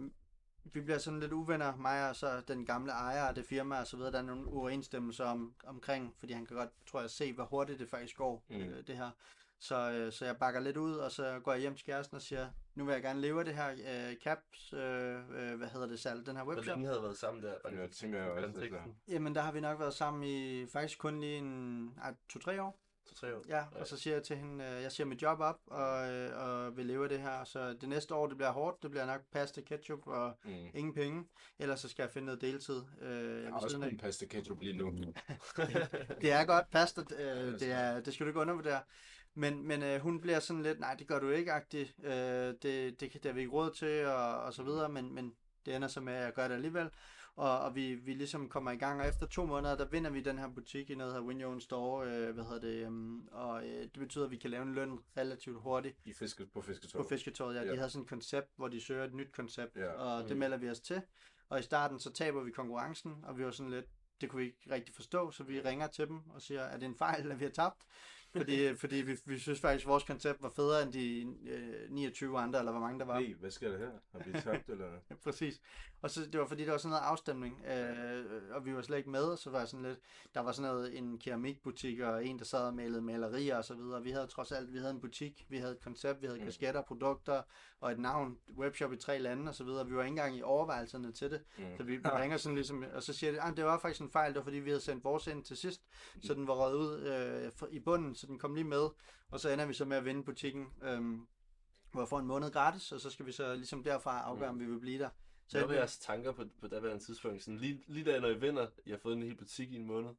vi bliver sådan lidt uvenner, mig og så den gamle ejer af det firma og så videre. Der er nogle uoverensstemmelser om, omkring, fordi han kan godt, tror jeg, se, hvor hurtigt det faktisk går, Mm. øh, det her. Så, øh, så jeg bakker lidt ud, og så går jeg hjem til kæresten og siger, nu vil jeg gerne leve af det her øh, caps, øh, øh, hvad hedder det, salg, den her Hvor webshop. længe havde været sammen der? Lige det tænker jeg også, konteksten. altså. Jamen, der har vi nok været sammen i faktisk kun lige en, ej, to-tre år. To-tre år. Ja, og så siger jeg til hende, øh, jeg siger mit job op, og, øh, og vil leve af det her. Så det næste år, det bliver hårdt. Det bliver nok pasta, ketchup og Mm. ingen penge. Ellers så skal jeg finde noget deltid. Øh, Jeg har også kun pasta ketchup lige nu. Det er godt pasta, øh, det, er, det skal du ikke undervurdere. Men, men øh, hun bliver sådan lidt, nej, det gør du ikke, agtig. Øh, det, det, det har vi ikke råd til, og, og så videre, men, men det ender så med, at jeg gør det alligevel. Og, og vi, vi ligesom kommer i gang, og efter to måneder, der vinder vi den her butik i noget her Win Your Own Store, øh, hvad hedder det, um, og øh, det betyder, at vi kan lave en løn relativt hurtigt I fiske, på fisketog. på fisketåret. Ja. Ja. De havde sådan et koncept, hvor de søger et nyt koncept, Ja. og det Mm. melder vi os til. Og i starten, så taber vi konkurrencen, og vi var sådan lidt, det kunne vi ikke rigtig forstå, så vi ringer til dem og siger, er det en fejl, at vi har tabt? Fordi, fordi vi, vi synes faktisk, at vores koncept var federe end de øh, 29 andre, eller hvor mange der var. Hey, hvad sker der her? Har vi tabt, eller? Præcis. Og så det var fordi, der var sådan noget afstemning, øh, og vi var slet ikke med, og så var sådan lidt, der var sådan noget, en keramikbutik, og en, der sad og malede malerier og så videre. Vi havde trods alt, vi havde en butik, vi havde et koncept, vi havde Mm. kasketter, produkter, og et navn, webshop i tre lande og så videre. Vi var ikke engang i overvejelserne til det. Mm. Så vi, ringer sådan ligesom, og så siger de, at det var faktisk en fejl, det var fordi, vi havde sendt vores ind til sidst, så den var røget ud øh, i bunden, så den kom lige med, og så ender vi så med at vinde butikken, øh, hvor jeg får en måned gratis, og så skal vi så ligesom derfra afgøre, om vi vil blive der. Så hvad var jeg, jeres tanker på, på daværende tidspunkt? Sådan lige, lige da, når I vinder, I har fået en hel butik i en måned.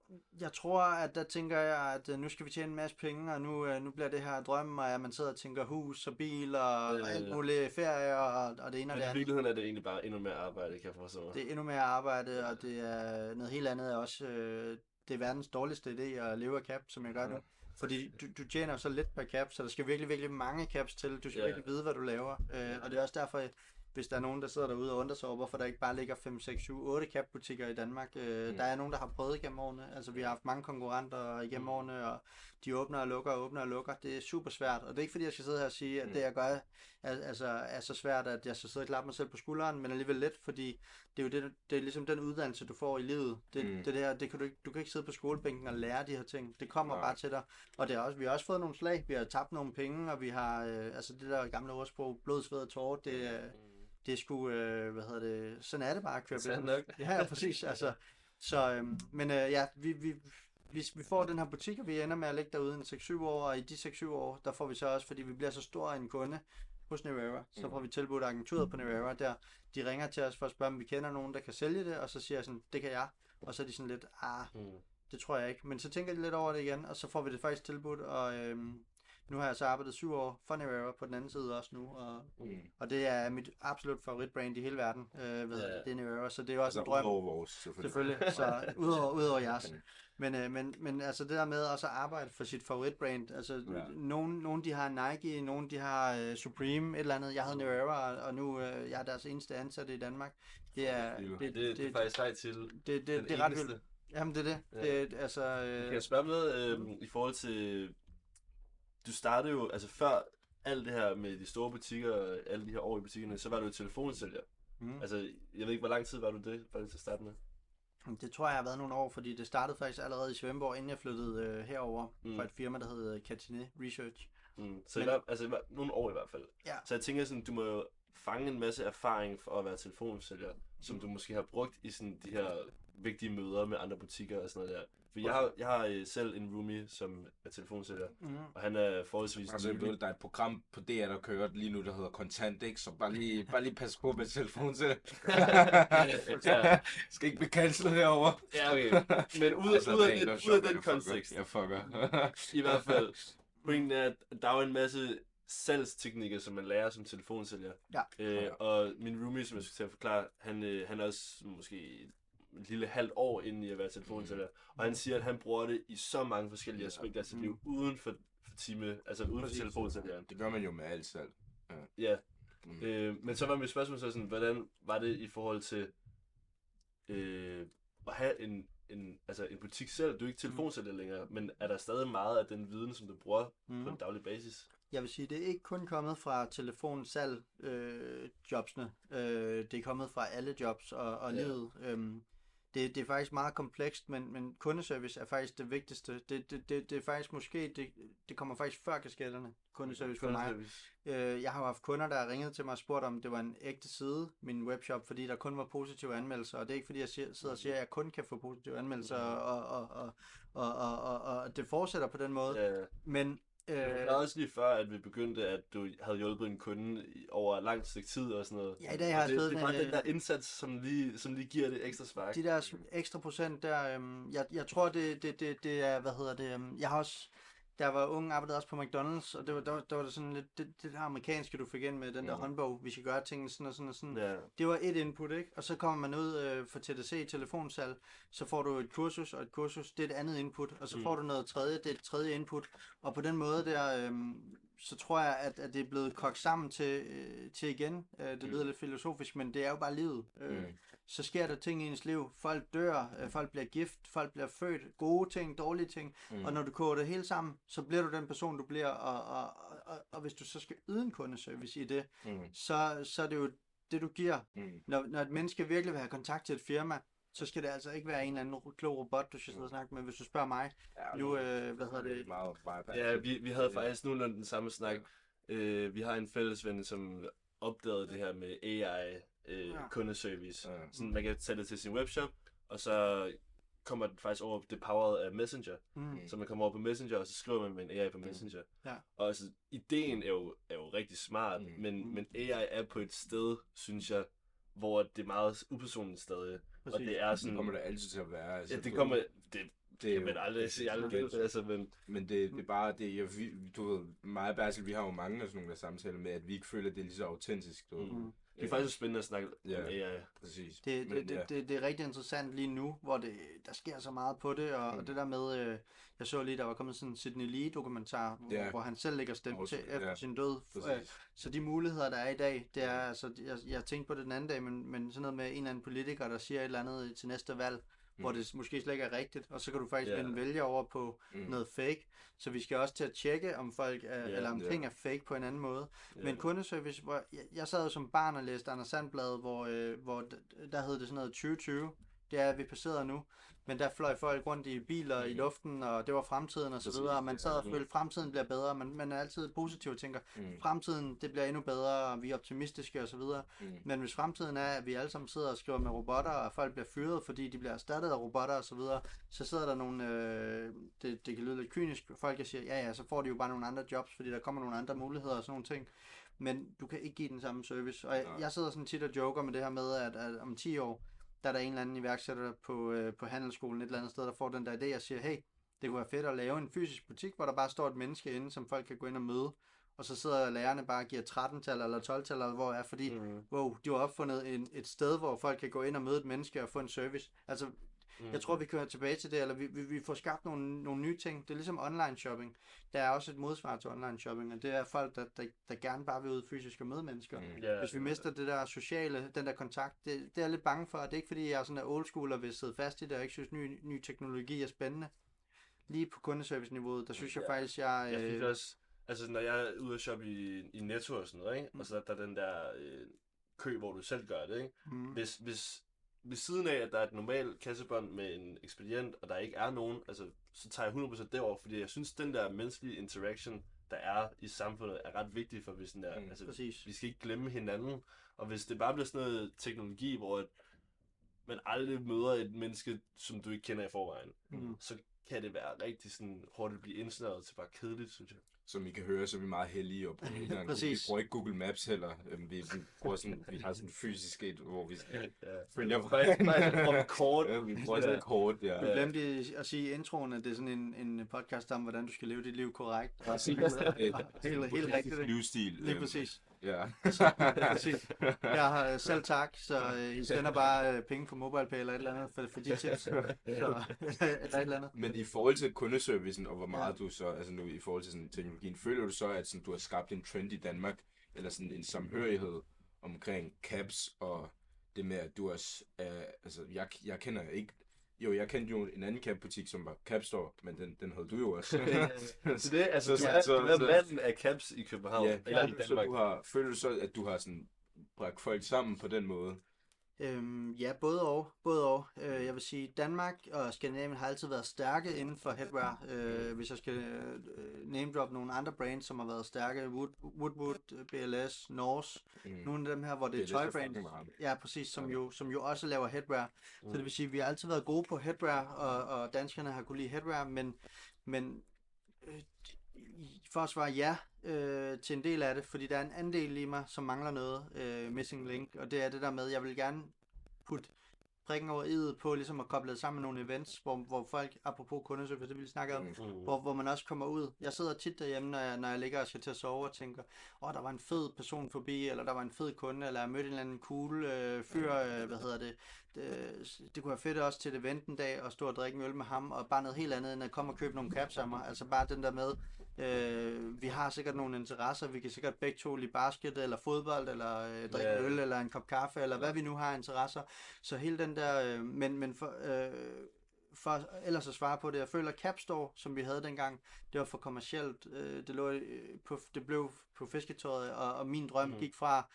jeg tror, at der tænker jeg, at øh, nu skal vi tjene en masse penge, og nu, øh, nu bliver det her drømmen, og at man sidder og tænker hus og bil og, Øh, og alt muligt ferie og, og det ene og det i andet. virkeligheden er det egentlig bare endnu mere arbejde, kan jeg forstå mig. Det er endnu mere arbejde, og det er noget helt andet også, øh, det er verdens dårligste idé at leve af cap, som jeg gør nu. Fordi du, du tjener så lidt per cap, så der skal virkelig, virkelig mange caps til. Du skal Ja. virkelig vide, hvad du laver. Øh, og det er også derfor, hvis der er nogen, der sidder derude og undrer sig over, hvorfor der ikke bare ligger 5, 6, 7, 8 cap-butikker i Danmark. Øh, Mm. Der er nogen, der har prøvet igennem årene. Altså, vi har haft mange konkurrenter igennem Mm. årene, og de åbner og lukker og åbner og lukker. Det er super svært, og det er ikke fordi, jeg skal sidde her og sige, at Mm. det jeg gør er, altså, er så svært, at jeg skal sidde og klappe mig selv på skulderen, men alligevel let, fordi det er jo det, det er ligesom den uddannelse, du får i livet. Det, Mm. det der, det kan du, ikke, du kan ikke sidde på skolebænken og lære de her ting. Det kommer Nej. bare til dig. Og det er også, vi har også fået nogle slag, vi har tabt nogle penge, og vi har, øh, altså det der gamle ordsprog, blod, sved og tårer, det, er- det sgu, øh, hvad hedder det, sådan er det bare at køre business. nok. Ja, ja, præcis. Altså, så, øhm, men øh, ja, vi, vi, hvis vi får den her butik, og vi ender med at ligge derude en 6-7 år, og i de 6-7 år, der får vi så også, fordi vi bliver så stor en kunde hos Nevera, så Mm. får vi tilbudt agenturet på Nevera der. De ringer til os for at spørge, om vi kender nogen, der kan sælge det, og så siger jeg sådan, det kan jeg. Og så er de sådan lidt, ah, Mm. det tror jeg ikke. Men så tænker de lidt over det igen, og så får vi det faktisk tilbudt, og øhm, nu har jeg så arbejdet syv år for Nevera på den anden side også nu, og, Mm. og det er mit absolut favoritbrand i hele verden, øh, ved, Ja. det er Nevera, så det er også Altså en drøm. udover vores, selvfølgelig. Selvfølgelig, så udover, udover jeres. Men, øh, men, men altså det der med også at arbejde for sit favoritbrand, altså Ja. nogen, nogen de har Nike, nogen de har øh, Supreme, et eller andet. Jeg havde New Era, og nu øh, jeg er deres eneste ansatte i Danmark. Det er, Det- det, Det, det, er faktisk dig til det, det, den det er ret vildt. Jamen det er det. Ja. det altså, øh, Kan jeg spørge noget øh, i forhold til... Du startede jo, altså før alt det her med de store butikker, alle de her år i butikkerne, så var du jo telefonsælger. mm. Altså, jeg ved ikke, hvor lang tid var du det, faktisk til at starte med? Det tror jeg har været nogle år, fordi det startede faktisk allerede i Svendborg, inden jeg flyttede øh, herover Mm. mm. fra et firma, der hed Catine Research. Mm. Så Men- i hvert, altså, i hvert- nogle år i hvert fald. Ja. Så jeg tænker sådan, du må jo fange en masse erfaring for at være telefonsælger, som du måske har brugt i sådan de her vigtige møder med andre butikker og sådan noget der. For jeg har, jeg har øh, selv en roomie, som er telefonsælger, Mm. og han er forholdsvis Altså, nylig. der er et program på DR, der kører lige nu, der hedder Kontant, ikke? Så bare lige, bare lige pas på med telefonen til. Ja. Skal ikke blive cancelled herovre. Ja, okay. Men ud, Altså, ud, af, det den, ud af den kontekst, fucker. Jeg fucker. i hvert fald, pointen er, at der er jo en masse salgsteknikker, som man lærer som telefonsælger. Ja. Øh, og min roomie, som jeg skal til at forklare, han, øh, han er også måske et lille halvt år inde i at være telefonsælger. Og han siger, at han bruger det i så mange forskellige Ja. aspekter af sit Mm. liv, uden for, for time, altså uden for telefonsælgeren. Det gør man jo med alt salg. Ja, Mm. øh, men så var mit spørgsmål så sådan, hvordan var det i forhold til øh, at have en, en, altså en butik selv? Du er ikke telefonsælger længere, men er der stadig meget af den viden, som du bruger Mm. på en daglig basis? Jeg vil sige, det er ikke kun kommet fra telefonsalg øh, jobsene. Øh, det er kommet fra alle jobs og, og Ja. livet. Øhm, det, det er faktisk meget komplekst, men, men kundeservice er faktisk det vigtigste. Det, det, det, det er faktisk måske, det, det kommer faktisk før kasketterne, kundeservice for mig. Øh, jeg har jo haft kunder, der har ringet til mig og spurgt, om det var en ægte side, min webshop, fordi der kun var positive anmeldelser. Og det er ikke, fordi jeg siger, sidder og siger, at jeg kun kan få positive anmeldelser, og, og, og, og, og, og, og det fortsætter på den måde. Ja, Men Øh, var også lige før, at vi begyndte, at du havde hjulpet en kunde over lang stykke tid og sådan noget. Ja, i dag har jeg det, det er bare den der indsats, som lige, som lige giver det ekstra spark. de der ekstra procent der, øhm, jeg, jeg tror, det, det, det, det er, hvad hedder det, øhm, jeg har også, da jeg var ung, arbejdede også på McDonald's, og det var, der, var- der var det sådan lidt, det, det der amerikanske, du fik ind med den der Mhm. håndbog, vi skal gøre tingene sådan og sådan og sådan. Ja, Det var et input, ikke? Og så kommer man ud øh, for TDC i telefonsalg, så får du et kursus, og et kursus, det er et andet input, og så Mm. får du noget tredje, det er et tredje input, og på den måde der, øh, så tror jeg, at, at det er blevet kogt sammen til, øh, til igen. Øh, det Mm. lyder lidt filosofisk, men det er jo bare livet. Øh, Mm. Så sker der ting i ens liv. Folk dør, øh, folk bliver gift, folk bliver født, gode ting, dårlige ting, Mm. og når du koger det hele sammen, så bliver du den person, du bliver, og, og, og, og hvis du så skal yde en kundeservice i det, Mm. så, så er det jo det, du giver. Mm. Når, når et menneske virkelig vil have kontakt til et firma, så skal det altså ikke være en eller anden klog robot, du skal sidde og snakke med. Hvis du spørger mig, Ja, nu, øh, hvad hedder det? Meget bare ja vi, vi havde faktisk nogenlunde den samme snak. Øh, vi har en fælles ven, som opdagede det her med AI øh, Ja. kundeservice. Ja. Sådan, man kan tage det til sin webshop, og så kommer den faktisk over det powered af Messenger. Mm. Så man kommer over på Messenger, og så skriver man med en AI på Messenger. Ja. Og altså, ideen er jo, er jo rigtig smart, Mm. men, Mm. men AI er på et sted, synes jeg, hvor det er meget upersonligt stadig. Og Præcis. det er Det sådan... kommer det altid til at være. Altså, ja, det kommer... Det, det kan man aldrig sige aldrig galt, altså, men... Men det, det er bare, det, jeg, vi, du ved, mig og Bertil, vi har jo mange af sådan nogle der samtaler med, at vi ikke føler, at det er lige så autentisk. Du. Mm. Det er faktisk spændende at snakke Ja. om AI. Præcis. Det, Men, det, det, ja. det, det er rigtig interessant lige nu, hvor det, der sker så meget på det, og, Mm. og det der med, øh, jeg så lige, der var kommet sådan en Sidney Lee-dokumentar, hvor, Ja. hvor han selv lægger stemme til efter ja, sin død. Øh, Præcis. Så de muligheder, der er i dag, det er, altså, jeg, jeg tænkte på det den anden dag, men, men sådan noget med en eller anden politiker, der siger et eller andet til næste valg, mm. hvor det måske slet ikke er rigtigt, og så kan du faktisk yeah. vælger over på Mm. noget fake. Så vi skal også til at tjekke, om folk er, Ja, eller om ja. ting er fake på en anden måde. Ja. Men kundeservice, hvor jeg, jeg sad jo som barn og læste Anders Sandblad, hvor, øh, hvor der hed det sådan noget 2020. det er, at vi passerede nu. Men der fløj folk rundt i biler i luften, og det var fremtiden og så videre. Og man sad og følte, at fremtiden bliver bedre. Man, man er altid positiv og tænker, Mm. fremtiden det bliver endnu bedre, og vi er optimistiske og så videre. Mm. Men hvis fremtiden er, at vi alle sammen sidder og skriver med robotter, og folk bliver fyret, fordi de bliver erstattet af robotter og så videre, så sidder der nogle, øh, det, det kan lyde lidt kynisk, folk der siger, ja ja, så får de jo bare nogle andre jobs, fordi der kommer nogle andre muligheder og sådan nogle ting. Men du kan ikke give den samme service. Og jeg, jeg sidder sådan tit og joker med det her med, at, at om 10 år, der er der en eller anden iværksætter på, øh, på handelsskolen et eller andet sted, der får den der idé og siger, hey, det kunne være fedt at lave en fysisk butik, hvor der bare står et menneske inde, som folk kan gå ind og møde. Og så sidder lærerne bare og giver 13-tal eller 12-tal, eller hvor er, fordi Mm. wow, de har opfundet en, et sted, hvor folk kan gå ind og møde et menneske og få en service. Altså, Mm. jeg tror, vi kører tilbage til det, eller vi, vi, vi får skabt nogle, nogle nye ting. Det er ligesom online shopping. Der er også et modsvar til online shopping, og det er folk, der, der, der gerne bare vil ud fysisk og møde mennesker. Mm. Ja, Hvis vi mister det der sociale, den der kontakt, det, det er jeg lidt bange for. Det er ikke fordi, jeg er sådan der old school og vil sidde fast i det, og ikke synes, ny, ny teknologi er spændende. Lige på kundeservice-niveauet, der synes jeg Ja. faktisk, jeg... Jeg fik Øh, også, altså når jeg er ude og shoppe i, i Netto og sådan noget, ikke? Mm. og så er der den der øh, kø, hvor du selv gør det, ikke? mm, Hvis, hvis ved siden af, at der er et normalt kassebånd med en ekspedient, og der ikke er nogen, altså, så tager jeg 100% derover, fordi jeg synes, den der menneskelige interaction, der er i samfundet, er ret vigtig for, hvis den der, Mm. altså, præcis. vi skal ikke glemme hinanden, og hvis det bare bliver sådan noget teknologi, hvor at man aldrig møder et menneske, som du ikke kender i forvejen, Mm. så kan det være rigtig sådan hurtigt blive indsnæret til bare kedeligt, synes jeg. Som I kan høre, så er vi meget heldige og bruger Præcis. Vi bruger ikke Google Maps heller. Øhm, Vi, vi, bruger sådan, vi har sådan fysisk et, hvor vi følger vi kort. Ja, vi bruger sådan et kort, ja. Vi glemte at sige i introen, at det er sådan en, en podcast om, hvordan du skal leve dit liv korrekt. Præcis. Et Helt, helt rigtigt. livsstil. Lige øhm, præcis. Ja. præcis. Jeg har øh, selv tak, så øh, I sender bare øh, penge på MobilePay eller et eller andet for, for de tips. Så, eller et eller andet. Men i forhold til kundeservicen, og hvor meget du så, altså nu i forhold til sådan teknologien, føler du så, at sådan, du har skabt en trend i Danmark, eller sådan en samhørighed omkring caps, og det med, at du også, øh, altså jeg, jeg kender ikke, jo, jeg kendte jo en anden cap-butik, som var Capstore, men den, den havde du jo også. Så det altså, Så- du så- er, så- du er så- manden af caps i København, ja, eller i så Danmark. du har, føler du så, at du har sådan bragt folk sammen på den måde? Øhm, ja, både og. Både og. Øh, jeg vil sige, Danmark og Skandinavien har altid været stærke inden for headwear. Øh, hvis jeg skal øh, name drop nogle andre brands, som har været stærke, Wood, Woodwood, BLS, Norse, Mm. nogle af dem her, hvor det er Det tøj lidt for brands. fucking meget. Ja, præcis, som Okay. jo, som jo også laver headwear. Så Mm. det vil sige, at vi har altid været gode på headwear, og, og danskerne har kunne lide headwear, men, men øh, for at svare ja øh, til en del af det, fordi der er en anden del i mig, som mangler noget, øh, missing link, og det er det der med, jeg vil gerne putte prikken over i'et på, ligesom at koble det sammen med nogle events, hvor, hvor folk, apropos kundeservice, det vi snakker om, Mm. Mm. hvor, hvor man også kommer ud. Jeg sidder tit derhjemme, når jeg, når jeg ligger og skal til at sove og tænker, åh, der var en fed person forbi, eller der var en fed kunde, eller jeg mødte en eller anden cool øh, fyr, øh, hvad hedder det. det. Det kunne være fedt også til et event en dag, at stå og drikke en øl med ham, og bare noget helt andet, end at komme og købe nogle caps af mig. Altså bare den der med, øh, vi har sikkert nogle interesser, vi kan sikkert begge to lide basket, eller fodbold, eller øh, drikke en øl, eller en kop kaffe, eller hvad vi nu har interesser. Så hele den der, øh, men, men for, øh, for ellers at svare på det, jeg føler Capstore, som vi havde dengang, det var for kommercielt. Øh, det, lå, øh, på, det blev på fisketøjet, og, og min drøm Mhm. gik fra,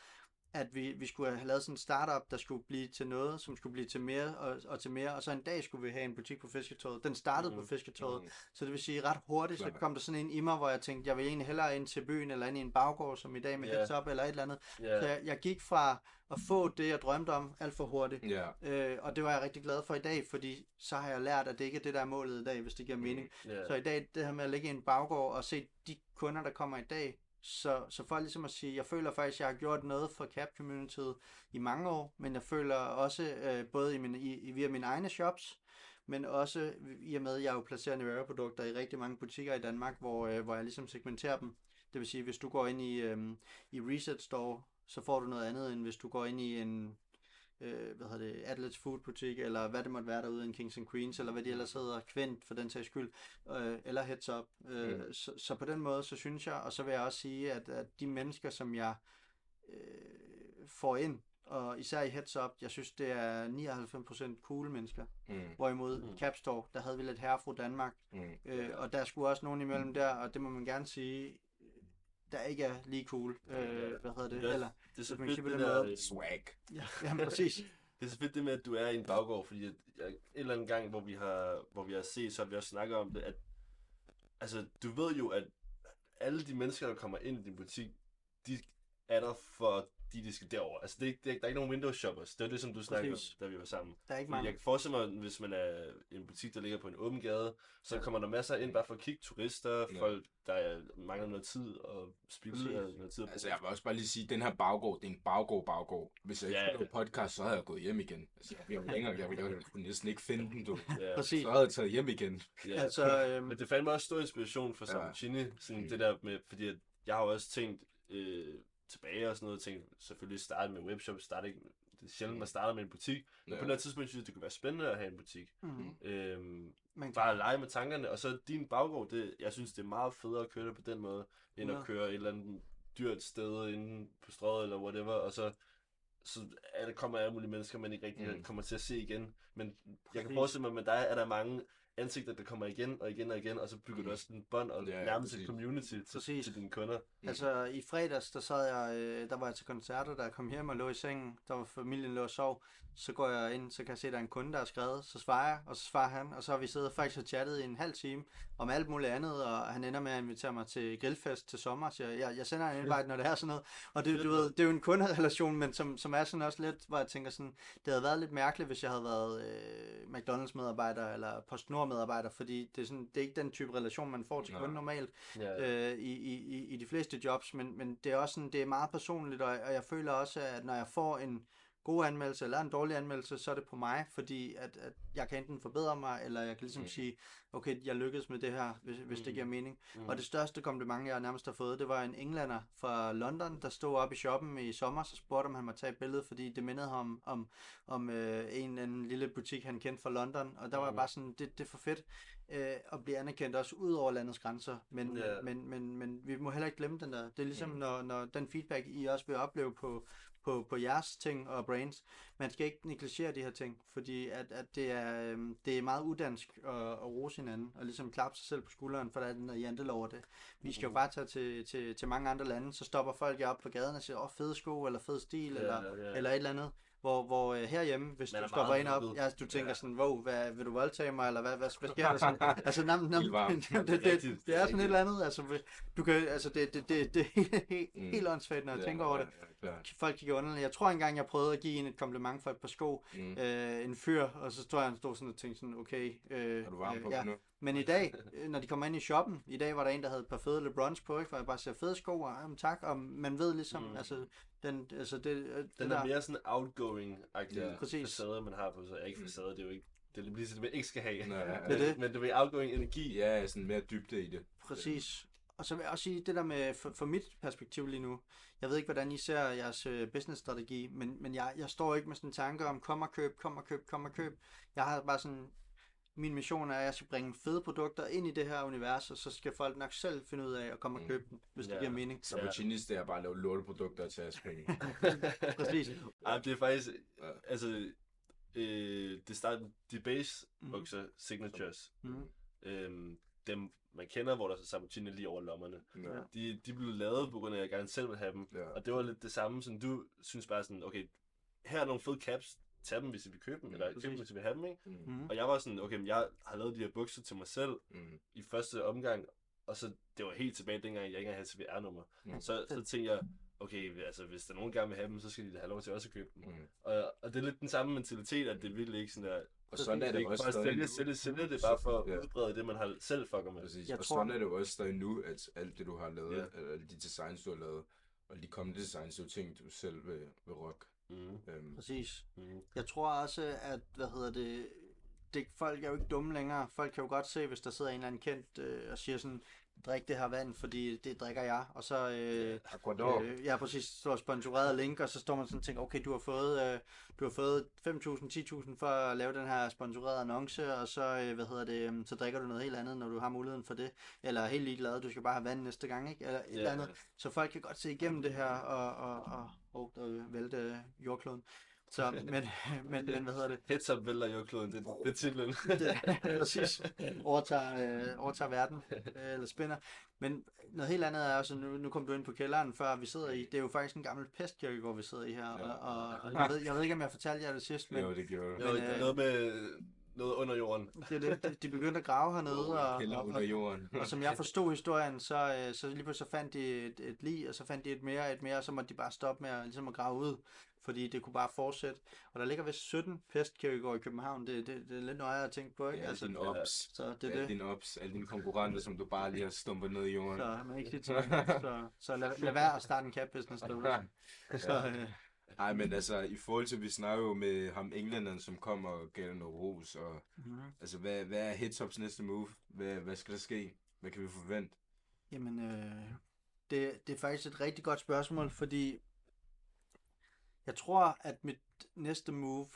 at vi, vi skulle have lavet sådan en startup, der skulle blive til noget, som skulle blive til mere og, og til mere, og så en dag skulle vi have en butik på fisketøjet. Den startede Mhm. på fisketøjet, Mm. så det vil sige ret hurtigt, så kom der sådan en i mig, hvor jeg tænkte, jeg vil egentlig hellere ind til byen, eller ind i en baggård, som i dag med heads up, eller et eller andet. Så Ja. jeg, jeg gik fra at få det, jeg drømte om, alt for hurtigt. Ja. Øh, og det var jeg rigtig glad for i dag, fordi så har jeg lært, at det ikke er det, der er målet i dag, hvis det giver mening. Ja. Så i dag, det her med at ligge i en baggård og se de kunder, der kommer i dag, så, så for ligesom at sige, jeg føler faktisk, at jeg har gjort noget for cap communityet i mange år, men jeg føler også, øh, både i min, i, i, via mine egne shops, men også i og med, at jeg jo placerer Nivea-produkter i rigtig mange butikker i Danmark, hvor, øh, hvor jeg ligesom segmenterer dem. Det vil sige, hvis du går ind i, øh, i Reset Store, så får du noget andet, end hvis du går ind i en øh, hvad hedder det, Atlets Food butik, eller hvad det måtte være derude, en Kings and Queens, eller hvad de ellers hedder, Kvint for den sags skyld, øh, eller Heads Up. Øh, Mm. så, så på den måde, så synes jeg, og så vil jeg også sige, at, at de mennesker, som jeg øh, får ind, og især i Heads Up, jeg synes, det er 99% cool mennesker. Mm. Hvorimod Mm. mm. Capstore, der havde vi lidt herfra Danmark, Mm. øh, og der skulle også nogen imellem der, og det må man gerne sige, der ikke er lige cool. Øh, hvad hedder det? Ja. Eller, Det er så man fedt, det der, øh, Swag. ja, ja, præcis. det det er så fedt det med, at du er i en baggård, fordi at, jeg, en eller anden gang, hvor vi har, hvor vi har set, så har vi også snakket om det, at altså, du ved jo, at alle de mennesker, der kommer ind i din butik, de er der for de, de skal derover. Altså, det, er det, er- der er ikke nogen window shoppers. Det er det, som du snakkede om, da vi var sammen. Der er ikke mange. jeg kan forestille mig, hvis man er i en butik, der ligger på en åben gade, så kommer der masser ind bare for at kigge turister, Ja. folk, der er, mangler noget tid og spilde Præcis. noget tid. Altså, jeg vil også bare lige sige, at den her baggård, det er en baggård baggård. Hvis jeg ikke Ja, ja, ja. lave podcast, så havde jeg gået hjem igen. Altså, jeg ville længere, jeg ville, jeg ville næsten ikke finde den, du. ja, Præcis. Så havde jeg taget hjem igen. ja. Altså, øhm, Men det fandt mig også stor inspiration for Ja. Sambucini, sådan Mm. det der med, fordi at jeg har også tænkt øh, tilbage og sådan noget, tænkt selvfølgelig starte med webshop, starte ikke, det er sjældent, man starter med en butik, men Ja. på noget tidspunkt synes jeg, det kunne være spændende at have en butik. mm, Øhm, man kan, bare at lege med tankerne, og så din baggård, det, jeg synes, det er meget federe at køre det på den måde, end at 100. køre et eller andet dyrt sted inde på strøget eller whatever, og så, så er der kommer alle mulige mennesker, man ikke rigtig Mm. mm. kommer til at se igen. Men jeg kan forestille mig, at med dig er der mange ansigter, der kommer igen og igen og igen, og så bygger Mm. du også en bånd og Ja, nærmest et community til, Præcis. til dine kunder. Altså i fredags, der sad jeg, øh, der var jeg til koncerter, jeg kom hjem og lå i sengen, der var familien lå og sov, så går jeg ind, så kan jeg se, at der er en kunde, der har skrevet, så svarer jeg, og så svarer han, og så har vi siddet faktisk og chattet i en halv time om alt muligt andet, og han ender med at invitere mig til grillfest til sommer, så jeg, jeg, jeg sender en invite, når det er sådan noget, og det, du ved, det er jo en kunderelation, men som, som er sådan også lidt, hvor jeg tænker sådan, det havde været lidt mærkeligt, hvis jeg havde været øh, McDonald's medarbejder eller PostNord medarbejder, fordi det er, sådan, det er ikke den type relation, man får til kunden normalt, Ja, øh, i, i, i- i de fleste jobs, men, men det er også sådan, det er meget personligt, og, og jeg føler også, at når jeg får en god anmeldelse eller en dårlig anmeldelse, så er det på mig, fordi at, at jeg kan enten forbedre mig, eller jeg kan ligesom Mm. sige, okay, jeg lykkedes med det her, hvis, hvis det Mm. giver mening. mm. Og det største kompliment, jeg nærmest har fået, det var en englænder fra London, der stod op i shoppen i sommer, så spurgte om han måtte tage et billede, fordi det mindede ham om, om øh, en eller anden lille butik, han kendte fra London. Og der var jeg Mm. bare sådan, det, det er for fedt øh, at blive anerkendt også ud over landets grænser. Men, Ja. men, men, men vi må heller ikke glemme den der. Det er ligesom, Mm. når, når den feedback, I også vil opleve på, på, på jeres ting og brains, man skal ikke negligere de her ting, fordi at, at det, er, øhm, det er meget udansk at, at rose hinanden, og ligesom klappe sig selv på skulderen, for der er den der jantel over det. Vi skal jo bare tage til, til, til mange andre lande, så stopper folk jer op på gaden og siger, åh, fede sko, eller fed stil, Ja, eller, ja, ja. eller et eller andet. Hvor, hvor øh, herhjemme, hvis du er stopper ind op, ja, du tænker Ja. sådan, wow, hvad, vil du voldtage mig, eller hvad, hvad, hvad sker der sådan? altså, nam, nam, det, det, Det er det, er sådan et eller andet, altså, du kan, altså det, det, det, det er helt, helt, Mm. helt åndssvagt, når jeg tænker over det. Ja. Folk kigger underligt. Jeg tror engang, jeg prøvede at give en et kompliment for et par sko, Mm. øh, en fyr, og så tror jeg, han stod sådan og tænkte sådan, okay. Øh, Er du varm på øh, ja. nu? Men i dag, øh, når de kommer ind i shoppen, i dag var der en, der havde et par fede LeBrons på, ikke? hvor jeg bare siger, fede sko, og jamen, tak, og man ved ligesom, Mm. altså, den, altså det, øh, det Den der, er mere sådan outgoing-agtig Ja. facade, man har på sig. Ja, ikke Mm. facade, det er jo ikke... Det er lige det, man ikke skal have. Nej, ja, ja. Det er det. Men det er outgoing energi. Ja, sådan mere dybde i det. Præcis. Og så vil jeg også sige det der med, for, for mit perspektiv lige nu, jeg ved ikke, hvordan I ser jeres øh, businessstrategi, men, men jeg, jeg står ikke med sådan en tanke om, kom og køb, kom og køb, kom og køb. Jeg har bare sådan, min mission er, at jeg skal bringe fede produkter ind i det her univers, og så skal folk nok selv finde ud af at komme og Mm. købe dem, hvis det Ja. giver mening. Så på Chinis, det er bare at lave lorteprodukter til jeres penge. Præcis. Ej, det er faktisk... Altså... Øh, det starter... De base Mhm. bukser, signatures, Mm. øhm, dem man kender, hvor der er Sabatini lige over lommerne. Ja. De, de blev lavet på grund af, at jeg gerne selv vil have dem. Ja. Og det var lidt det samme, som du synes bare sådan, okay, her er nogle fede caps, tag dem, hvis I vil købe dem, Mm, eller køb dem, hvis I vil have dem, ikke? Mm. Mm. Og jeg var sådan, okay, men jeg har lavet de her bukser til mig selv Mm. i første omgang, og så, det var helt tilbage dengang, jeg ikke havde CVR-nummer. Mm. Så, så tænkte jeg, okay, altså hvis der er nogen, gerne vil have dem, så skal de da have lov til også at købe dem. Mm. Og, og det er lidt den samme mentalitet, at det virkelig ikke sådan der, Og sådan er det er det også stadig sælge, nu. sælge, sælge, det er bare for Ja. at udbrede det, man har selv fucker med. Præcis. Jeg og tror- sådan er det jo også stadig nu, at alt det, du har lavet, Ja. yeah. eller alle de designs, du har lavet, og de kommende designs, det er jo ting, du selv vil, vil rock. Mm, Øhm, Præcis. mm, Jeg tror også, at, hvad hedder det, det, folk er jo ikke dumme længere. Folk kan jo godt se, hvis der sidder en eller anden kendt øh, og siger sådan, drik det her vand, fordi det drikker jeg. Og så, øh, Ecuador. øh, ja præcis, står sponsoreret link, og så står man sådan og tænker, okay, du har fået, øh, du har fået 5.000, 10.000 for at lave den her sponsorerede annonce, og så, øh, hvad hedder det, øh, så drikker du noget helt andet, når du har muligheden for det. Eller helt ligeglad, du skal bare have vand næste gang, ikke? Eller et Ja. eller andet. Så folk kan godt se igennem det her, og, og, og, og der vælter jordkloden. Så, men, men, men hvad hedder det? Heads up vælter jordkloden, det, det er titlen. det, præcis, overtager, øh, overtager verden, øh, eller spænder. Men noget helt andet er også, nu, nu kom du ind på kælderen, før vi sidder i, det er jo faktisk en gammel pestkirkegård, vi sidder i her, Ja. og, og, og jeg, ved, jeg ved ikke, om jeg fortalte jer det sidst, men Jo, det gjorde Men, er øh, noget med noget under jorden. det det, de- de begyndte at grave hernede, og, Kælder og, under og, jorden. og som jeg forstod historien, så, øh, så lige pludselig så fandt de et, et lig, og så fandt de et mere, et mere, og så måtte de bare stoppe med at, ligesom at grave ud, fordi det kunne bare fortsætte. Og der ligger vist 17 pestkirkegård i København, det, det, det er lidt nøjere at tænke på, ikke? Ja, altså, din ops. så det er det. dine ops, alle dine konkurrenter, som du bare lige har stumpet ned i jorden. Så man ikke sige til så, så lad, lad være at starte en cap business derude. Så, øh, Nej, men altså, i forhold til, vi snakker jo med ham englænderen, som kom og dig noget ros, og mhm. altså, hvad, hvad er Hitshops næste move? Hvad, hvad skal der ske? Hvad kan vi forvente? Jamen, øh, det, det er faktisk et rigtig godt spørgsmål, fordi jeg tror, at mit næste move,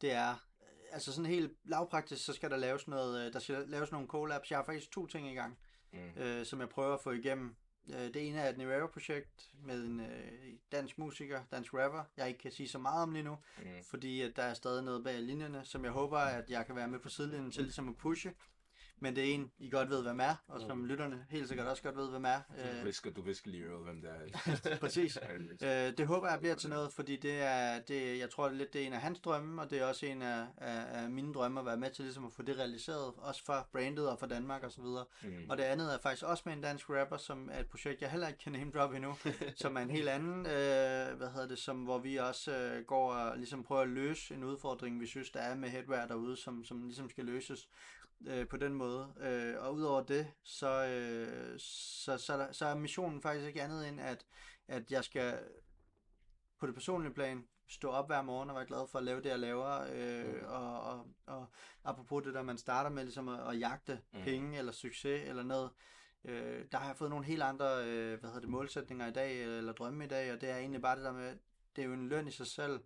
det er, altså sådan helt lavpraktisk, så skal der laves noget, øh, der skal laves nogle collabs. Jeg har faktisk to ting i gang, Mm. øh, som jeg prøver at få igennem. Øh, det ene er et Nevera-projekt med en øh, dansk musiker, dansk rapper, jeg ikke kan sige så meget om lige nu, Mm. fordi at der er stadig noget bag linjerne, som jeg håber, at jeg kan være med på sidelinjen til ligesom at pushe. Men det er en, I godt ved, hvem er, og som lytterne helt sikkert også godt ved, hvem er. Du Øh, visker, du visker lige øret, hvem det er. præcis. Øh, det håber jeg bliver til noget, fordi det er, det, jeg tror det er lidt det er en af hans drømme, og det er også en af, af, af mine drømme at være med til ligesom at få det realiseret, også for brandet og for Danmark og så videre. Mm. Og det andet er faktisk også med en dansk rapper, som er et projekt, jeg heller ikke kan name drop endnu, som er en helt anden, øh, hvad hedder det, som, hvor vi også øh, går og ligesom prøver at løse en udfordring, vi synes, der er med headwear derude, som, som ligesom skal løses øh, på den måde. Øh, og udover det, så, øh, så, så, er der, så er missionen faktisk ikke andet end, at, at jeg skal på det personlige plan stå op hver morgen og være glad for at lave det, jeg laver. Øh, Mm. og, og, og apropos det der, man starter med ligesom at, at jagte Mm. penge eller succes eller noget, øh, der har jeg fået nogle helt andre øh, hvad hedder det, målsætninger i dag, eller drømme i dag, og det er egentlig bare det der med, det er jo en løn i sig selv.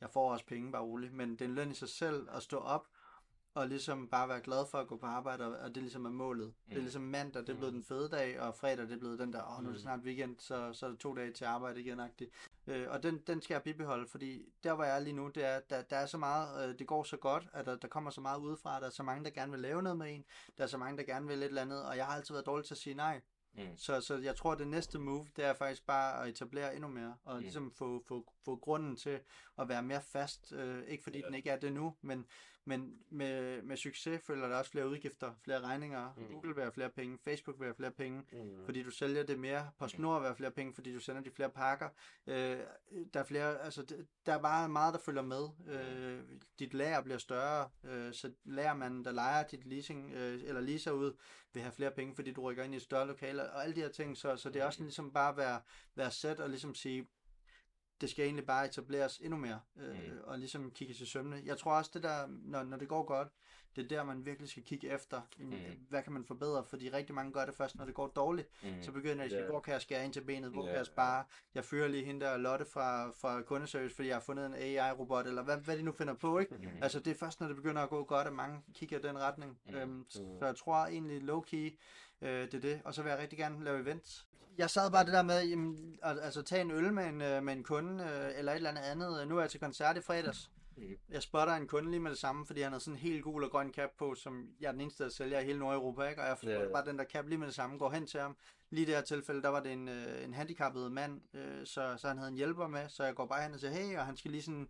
Jeg får også penge, bare roligt, men det er en løn i sig selv at stå op og ligesom bare være glad for at gå på arbejde, og og det ligesom er målet. Mm. Det er Mm. ligesom mandag, det er blevet den fede dag, og fredag, det er blevet den der, åh, nu er det Mm. snart weekend, så, så er det to dage til arbejde igen, -agtigt. Øh, og den, den skal jeg bibeholde, fordi der, hvor jeg er lige nu, det er, der, der er så meget, øh, det går så godt, at der, der kommer så meget udefra, der er så mange, der gerne vil lave noget med en, der er så mange, der gerne vil et eller andet, og jeg har altid været dårlig til at sige nej. Mm. Så, så jeg tror, at det næste move, det er faktisk bare at etablere endnu mere, og Mm. ligesom få, få, få grunden til at være mere fast. Øh, ikke fordi Ja. den ikke er det nu, men, men med, med succes følger der også flere udgifter, flere regninger. Mm. Google vil have flere penge, Facebook vil have flere penge, Mm. fordi du sælger det mere. PostNord vil have flere penge, fordi du sender de flere pakker. Øh, der er flere, altså der er bare meget, der følger med. Øh, dit lager bliver større, øh, så lagermanden, der leger dit leasing, øh, eller leaser ud, vil have flere penge, fordi du rykker ind i et større lokale, og alle de her ting, så, så det er også ligesom bare at være, være sæt og ligesom sige, det skal egentlig bare etableres endnu mere, øh, Mm. og ligesom kigge til sømne. Jeg tror også, det der, når, når det går godt, det er der, man virkelig skal kigge efter, mm. hvad kan man forbedre, fordi rigtig mange gør det først, når det går dårligt, Mm. så begynder jeg at sige, hvor kan jeg skære ind til benet, hvor Ja, kan jeg spare, jeg fyrer lige hende der Lotte fra, fra kundeservice, fordi jeg har fundet en AI-robot, eller hvad, hvad de nu finder på, ikke? Mm. Altså det er først, når det begynder at gå godt, at mange kigger i den retning. Mm. Øhm, så jeg tror egentlig low-key, øh, det er det. Og så vil jeg rigtig gerne lave events. Jeg sad bare det der med, jamen, al- altså tage en øl med en, øh, med en kunde, øh, eller et eller andet andet. Nu er jeg til koncert i fredags. Mm. Jeg spotter en kunde lige med det samme, fordi han har sådan en helt gul og grøn cap på, som jeg er den eneste, der sælger i hele Nordeuropa, ikke? Og jeg spotter ja. bare den der cap lige med det samme, går hen til ham. Lige i det her tilfælde, der var det en, øh, en handicappet mand, øh, så, så han havde en hjælper med, så jeg går bare hen og siger, hey, og han skal lige sådan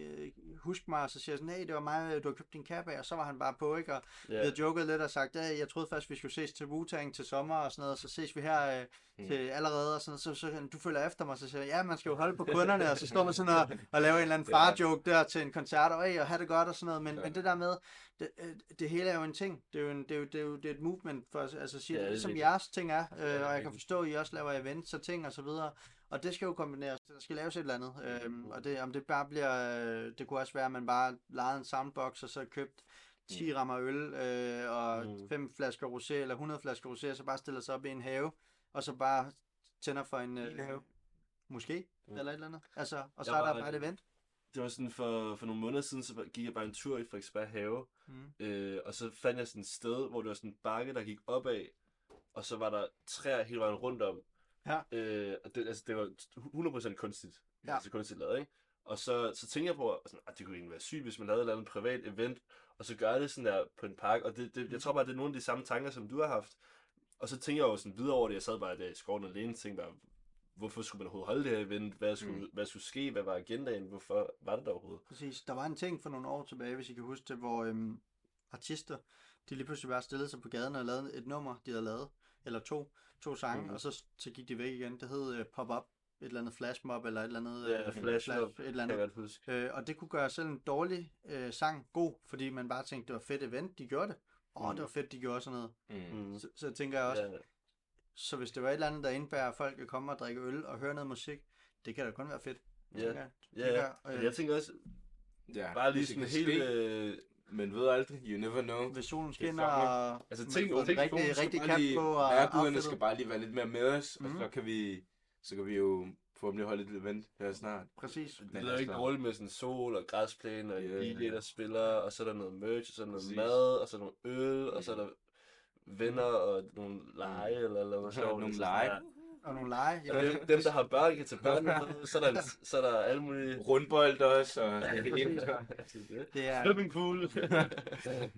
øh, huske mig, og så siger jeg sådan, hey, det var mig, du har købt din af, og så var han bare på, ikke? Og vi Ja. havde joket lidt og sagt, hey, jeg troede først, vi skulle ses til Wu-Tang til sommer og sådan noget, og så ses vi her øh, Mm. til allerede, og sådan noget. Så, så, så du følger efter mig, så siger jeg, ja, man skal jo holde på kunderne, og så står man sådan og, og laver en eller anden far-joke der til en koncert, og, hey, og have det godt og sådan noget, men, Ja. men det der med, det, øh, det hele er jo en ting, det er jo, en, det er jo, det er jo det er et movement, for, altså sige, Ja, det ligesom jeres ting er, øh, og jeg kan forstå, at I også laver events og ting og så videre, og det skal jo kombineres, der skal laves et eller andet, øhm, og det, om det bare bliver, øh, det kunne også være, at man bare lejede en soundbox, og så købt 10 rammer øl, øh, og Mm. 5 flasker rosé, eller 100 flasker rosé, og så bare stiller sig op i en have, og så bare tænder for en, øh, have. måske, Mm. eller et eller andet, altså, og så Jeg er der bare et event. Det var sådan for, for nogle måneder siden, så gik jeg bare en tur i Frederiksberg Have, Mm. øh, og så fandt jeg sådan et sted, hvor det var sådan en bakke, der gik opad, og så var der træer hele vejen rundt om. Ja. Øh, og det, altså, det var 100% kunstigt. Ja. altså kunstigt lavet, ikke? Og så, så tænker jeg på, sådan, at det kunne egentlig være sygt, hvis man lavede et eller andet privat event, og så gør det sådan der på en park, og det, det, jeg tror bare, det er nogle af de samme tanker, som du har haft. Og så tænker jeg jo sådan videre over det, jeg sad bare der i skoven alene, og tænkte bare, hvorfor skulle man overhovedet holde det her event? Hvad skulle, mm. hvad skulle ske? Hvad var agendaen? Hvorfor var det der overhovedet? Præcis. Der var en ting for nogle år tilbage, hvis I kan huske det, hvor øhm, artister, de lige pludselig bare stillede sig på gaden og lavede et nummer, de havde lavet, eller to, to sange, mm. og så, så gik de væk igen. Det hed øh, Pop Up, et eller andet flashmob, eller et eller andet. Ja, øh, Flash Mob, et eller Kan jeg andet. godt huske. Øh, og det kunne gøre selv en dårlig øh, sang god, fordi man bare tænkte, det var fedt event, de gjorde det. Åh, Mm. det var fedt, de gjorde sådan noget. Mm. Så, så tænker jeg også, Ja, så hvis det var et eller andet, der indbærer, at folk kan komme og drikke øl og høre noget musik, det kan da kun være fedt. ja, jeg. ja, Det ja. øh, jeg tænker også, Ja, bare lige sådan kan helt... Øh, Men ved aldrig, you never know. Hvis solen er skinner, og Altså, man tænk- en tænk, rigtig, skal rigtig lige- på, og outfittet. skal bare lige være lidt mere med os, og Mhm. så kan vi, så kan vi jo forhåbentlig holde et event her snart. Præcis. det er jo ikke altså- dårligt med sådan sol og græsplæne og yeah, DJ, der spiller, og så er der noget merch, og så er der noget Præcis. mad, og så er der noget øl, og så er der venner og nogle lege, eller, eller noget sjovt. Nogle lege. Og nogle lege. der- Dem, dem, der har børn, kan tage børn med, så er der, så er der alle mulige... Rundbold også, og Det er Swimmingpool. det.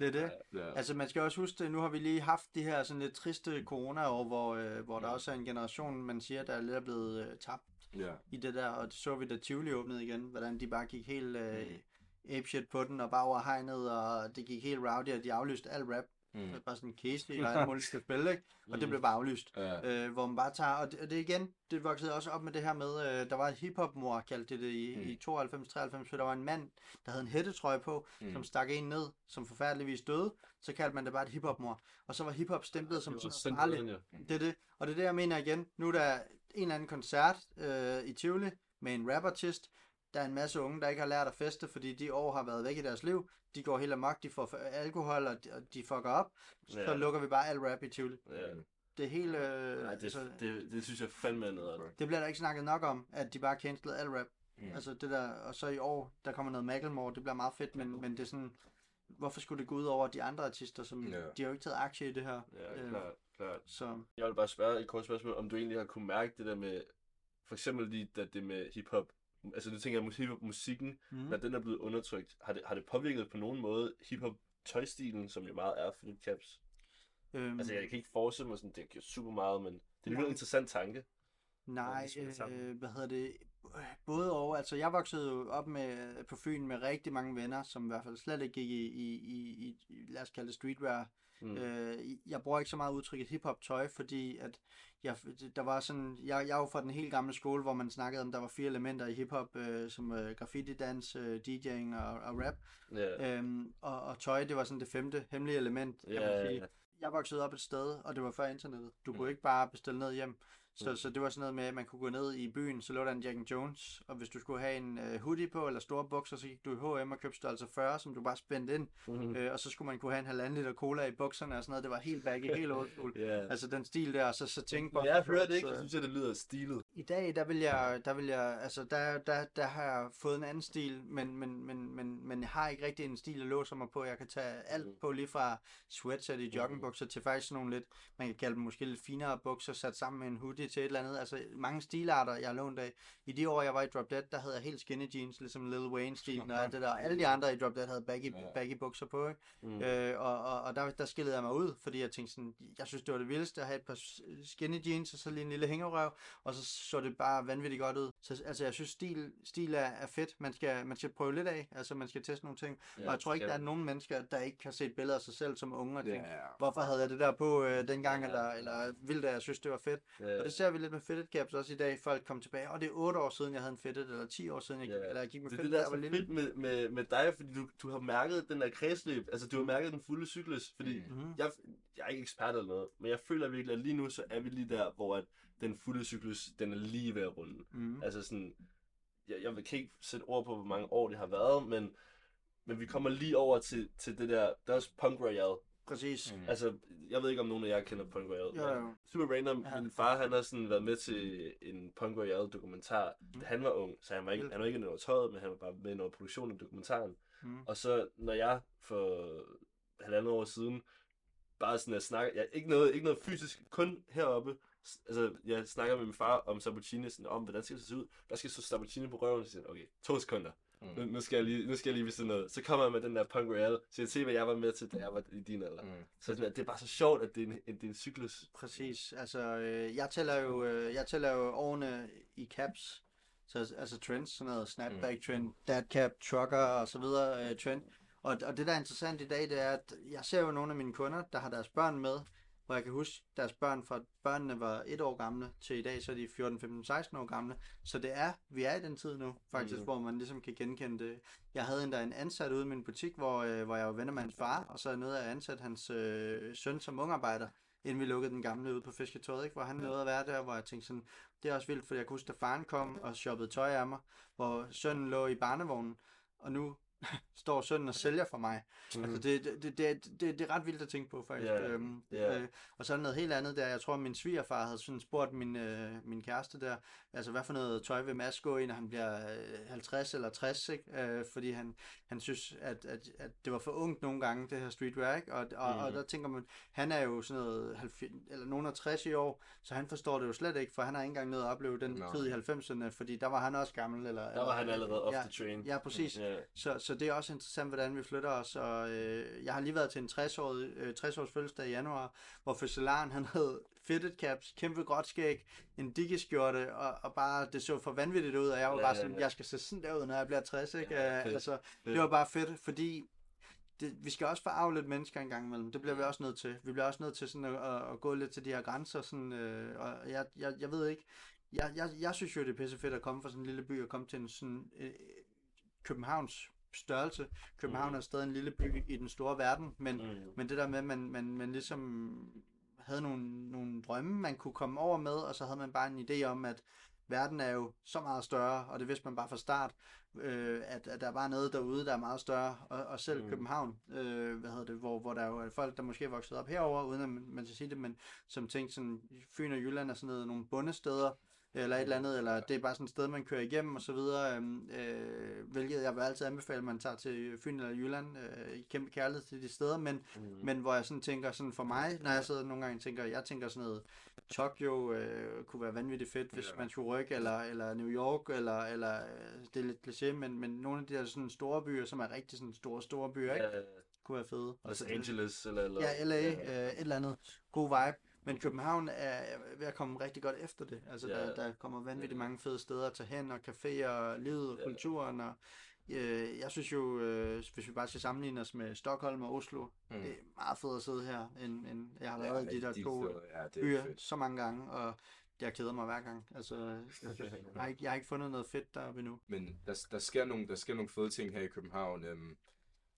Er det. ja. Altså man skal også huske nu har vi lige haft de her sådan lidt triste corona-år, hvor, øh, hvor der også er en generation, man siger, der er lidt blevet øh, tabt ja. i det der, og det så vi da Tivoli åbnede igen, hvordan de bare gik helt øh, Mm. apeshit på den, og bare over hegnet, og det gik helt rowdy, og de aflyste al rap. Mm. Det var bare sådan en case, og alt muligt skal spille, ikke? Og det blev bare aflyst. Ja. øh, hvor man bare tager, og det, og det igen, det voksede også op med det her med, øh, der var et hiphop-mor, kaldte det det i, Mm. mm. i 92-93, så der var en mand, der havde en hættetrøje på, Mm. mm. som stak en ned, som forfærdeligvis døde, så kaldte man det bare et hiphop-mor, og så var hiphop stemplet som sådan farligt. Det er det, og det er det, jeg mener igen, nu er der en eller anden koncert øh, i Tivoli, med en rapartist, der er en masse unge, der ikke har lært at feste, fordi de år har været væk i deres liv, de går helt amok, de får alkohol, og de, og de fucker op, så Ja. lukker vi bare al rap i Tivoli. Ja. Det er helt, øh, Nej, det, altså, det, det synes jeg fandme er noget. det bliver der ikke snakket nok om, at de bare cancelede al rap. Mm. Mm. Altså det der, og så i år, der kommer noget Macklemore, det bliver meget fedt, men, men det er sådan, hvorfor skulle det gå ud over de andre artister, som, Ja. de har jo ikke taget aktie i det her. Ja, Øh, klart, klart. Så Jeg vil bare spørge et kort spørgsmål, om du egentlig har kunne mærke det der med, for eksempel lige da det med hiphop, altså du tænker, at hiphop musikken, mm. når den er blevet undertrykt, har det, har det påvirket på nogen måde hiphop tøjstilen, som jo meget er for caps? øhm, Altså jeg kan ikke forestille mig sådan, det giver super meget, men det er en interessant tanke. Nej, øh, hvad hedder det, både og, altså jeg voksede jo op med, på Fyn med rigtig mange venner, som i hvert fald slet ikke gik i, i, i, i lad os kalde det streetwear. Mm. Øh, jeg bruger ikke så meget udtrykket hiphop tøj, fordi at jeg, der var sådan, jeg, jeg er jo fra den helt gamle skole, hvor man snakkede om, der var fire elementer i hiphop, øh, som øh, graffiti, dans, øh, DJ'ing og, og rap. Ja, Øhm, og, og tøj, det var sådan det femte hemmelige element, kan ja, man sige. Jeg voksede op et sted, og det var før internettet. Du kunne Mm. ikke bare bestille ned hjem. Så, Mm. så det var sådan noget med, at man kunne gå ned i byen, så lå der en Jack Jones, og hvis du skulle have en uh, hoodie på, eller store bukser, så gik du i H&M og købte størrelse 40, som du bare spændte ind, Mhm. øh, og så skulle man kunne have en halvanden liter cola i bukserne og sådan noget. Det var helt baggy, helt old school. Ja. Altså den stil der, og så, så tænke på... Jeg hører det ikke, så- jeg synes, at det lyder stilet. i dag, der vil jeg, der vil jeg, altså der, der, der har jeg fået en anden stil, men, men, men, men, men jeg har ikke rigtig en stil, jeg låser mig på. Jeg kan tage Mm. alt på, lige fra sweatshirt i joggingbukser til faktisk sådan nogle lidt, man kan kalde dem måske lidt finere bukser, sat sammen med en hoodie til et eller andet. Altså mange stilarter, jeg har lånt af. I de år, jeg var i Drop Dead, der havde jeg helt skinny jeans, ligesom Lil Wayne-stilen og alt det der. Alle de andre i Drop Dead havde baggy, Ja. baggy bukser på, ikke? Mm. Øh, og og, og der, der skillede jeg mig ud, fordi jeg tænkte sådan, jeg synes, det var det vildeste at have et par skinny jeans, og så lige en lille hængerøv, og så så det bare vanvittigt godt ud. Så altså, jeg synes, stil, stil er, er fedt. Man skal, man skal prøve lidt af, altså man skal teste nogle ting. Ja, og jeg tror ikke, der er nogen mennesker, der ikke har set billeder af sig selv som unge og tænkt, er... hvorfor havde jeg det der på øh, dengang, Ja. eller, eller vildt, at jeg synes, det var fedt. Ja. Og det ser vi lidt med fitted caps også i dag. Folk kommer tilbage, og det er 8 år siden, jeg havde en fitted, eller 10 år siden, jeg, yeah. eller jeg gik med Det er fitted, det, der da er så lille. fedt med, med, med dig, fordi du, du har mærket den der kredsløb. Altså, du har mærket den fulde cyklus. Fordi Mm. Mm-hmm. jeg, jeg er ikke ekspert eller noget, men jeg føler virkelig, at lige nu, så er vi lige der, hvor at den fulde cyklus, den er lige ved at runde. Mm-hmm. Altså sådan, jeg, jeg kan ikke sætte ord på, hvor mange år det har været, men, men vi kommer lige over til, til det der, der er også punk royale. Præcis. Mm. Altså, jeg ved ikke, om nogen af jer kender punk royale. Jo, men jo. Super random. Ja. Min far, han har sådan været med til en punk royale dokumentar, Mm. da han var ung. Så han var ikke, han var ikke noget tøjet, men han var bare med i noget produktion af dokumentaren. Mm. Og så, når jeg for halvandet år siden, bare sådan at snakke, ja, ikke noget, ikke noget fysisk, kun heroppe, altså, jeg snakker med min far om Sabatini, sådan, om hvordan skal det se ud. Der skal så Sabatini på røven, og så siger okay, to sekunder. Mm. Nu, nu, skal jeg lige, nu skal jeg lige vise noget. Så kommer jeg med den der Punk Royale, så jeg se, hvad jeg var med til, da jeg var i din alder. Mm. Mm. Så sådan, at det er bare så sjovt, at det er en, en, det er en cyklus. Præcis. Altså, øh, jeg tæller jo, øh, jeg tæller jo årene i caps. Så altså trends, sådan noget snapback trend, dad cap, trucker og så videre øh, trend. Og, og det der er interessant i dag, det er, at jeg ser jo nogle af mine kunder, der har deres børn med, hvor jeg kan huske deres børn fra børnene var et år gamle til i dag, så er de 14, 15, 16 år gamle. Så det er, vi er i den tid nu, faktisk, Mm. hvor man ligesom kan genkende det. Jeg havde endda en ansat ude i min butik, hvor, øh, hvor jeg var venner med hans far, og så nåede jeg at ansætte hans øh, søn som ungarbejder inden vi lukkede den gamle ude på fisketøjet, ikke? hvor han nåede at være der, hvor jeg tænkte sådan, det er også vildt, for jeg kunne huske, da faren kom og shoppede tøj af mig, hvor sønnen lå i barnevognen, og nu står sønnen og sælger for mig. Mm. Altså det, det, det, det, det, er ret vildt at tænke på, faktisk. Ja, Øhm, ja. øh, og så er noget helt andet der. Jeg tror, min svigerfar havde sådan spurgt min, øh, min kæreste der, altså hvad for noget tøj vil Mads gå i, når han bliver øh, 50 eller 60, ikke? Øh, fordi han, han synes, at, at, at det var for ungt nogle gange, det her streetwear, ikke? Og, og, mm. og der tænker man, han er jo sådan noget 90, eller nogen af 60 i år, så han forstår det jo slet ikke, for han har ikke engang nået at opleve den Nå. tid i 90'erne, fordi der var han også gammel. Eller, Der var han allerede off ja, the train. Ja, præcis. Ja. Så, så det er også interessant, hvordan vi flytter os. Og, øh, jeg har lige været til en 60-årig, øh, 60-års fødselsdag i januar, hvor fødselaren han havde fitted caps, kæmpe gråt skæg, en dikkeskjorte, og, og bare, det så for vanvittigt ud, og jeg var Ja, bare sådan, ja. jeg skal se sådan der ud, når jeg bliver 60, ikke? Ja, Ja, fedt. altså, det var bare fedt, fordi det, vi skal også forarve lidt mennesker en gang imellem. Det bliver vi også nødt til. Vi bliver også nødt til sådan at, at, at gå lidt til de her grænser. Sådan, øh, og jeg, jeg, jeg ved ikke, jeg, jeg, jeg synes jo, det er pisse fedt at komme fra sådan en lille by og komme til en sådan øh, Københavns størrelse. København Mhm. er stadig en lille by i den store verden, men, Mm. men det der med, at man, man, man ligesom havde nogle, nogle drømme, man kunne komme over med, og så havde man bare en idé om, at verden er jo så meget større, og det vidste man bare fra start, øh, at, at der er bare noget derude, der er meget større, og, og selv Mm. mm. København, øh, hvad hedder det, hvor, hvor der jo er folk, der måske er vokset op herover uden at man, man skal sige det, men som tænkte sådan, Fyn og Jylland er sådan noget, nogle bundesteder, eller et eller andet, eller det er bare sådan et sted, man kører igennem og så videre, øhm, øh, hvilket jeg vil altid anbefale, at man tager til Fyn eller Jylland, øh, i kæmpe kærlighed til de steder, men, Mm. men hvor jeg sådan tænker, sådan for mig, når jeg sidder nogle gange tænker, jeg tænker sådan noget, Tokyo øh, kunne være vanvittigt fedt, hvis Ja. man skulle rykke, eller, eller New York, eller, eller øh, det er lidt kliché, men, men nogle af de der sådan store byer, som er rigtig sådan store, store byer, ikke? Ja, kunne være fede. Los Angeles eller... eller Ja, LA, øh, et eller andet. God vibe. Men København er ved at komme rigtig godt efter det. Altså, Ja. der, der kommer vanvittigt Ja. mange fede steder at tage hen, og caféer, livet, og Ja. kulturen, og øh, jeg synes jo, øh, hvis vi bare skal sammenligne os med Stockholm og Oslo, Mm. det er meget fedt at sidde her, end, end jeg har Ja, været i de der de to steder, ja, det er byer fedt. så mange gange, og jeg keder mig hver gang. Altså, jeg, har ikke, jeg har ikke fundet noget fedt deroppe endnu. Men der, der, sker nogle, der sker nogle fede ting her i København, øhm,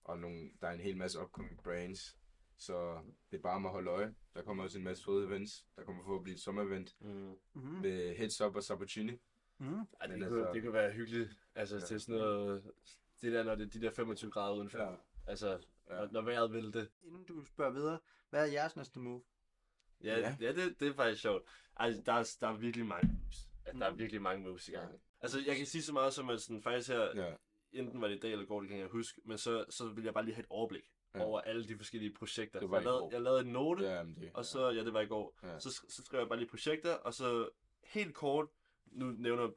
og nogle, der er en hel masse upcoming brands. Så det er bare med at holde øje. Der kommer også en masse fede events. Der kommer for at blive et sommerevent Mm. Med Heads Up og. Mm-hmm. Ej, det, altså- det kunne være hyggeligt. Altså, Ja. ja. til sådan noget... Det der, når det er de der 25 grader udenfor. Ja. Altså, Ja. når, når vejret vil det. Inden du spørger videre, hvad er jeres næste move? Ja, Ja. ja. ja det, det er faktisk sjovt. Altså, der er, der er virkelig mange moves. Altså, der er Mm. virkelig mange moves i gang. Ja. Altså, jeg kan sige så meget som, at sådan, faktisk her, Ja. enten var det i dag eller går, det kan jeg huske, men så, så vil jeg bare lige have et overblik Ja. ja. over alle de forskellige projekter. Det var jeg, lavede, jeg lavede en note, Ja, det, og så, ja, det var i går, Ja. ja. så, så skrev jeg bare lige projekter, og så helt kort, nu nævner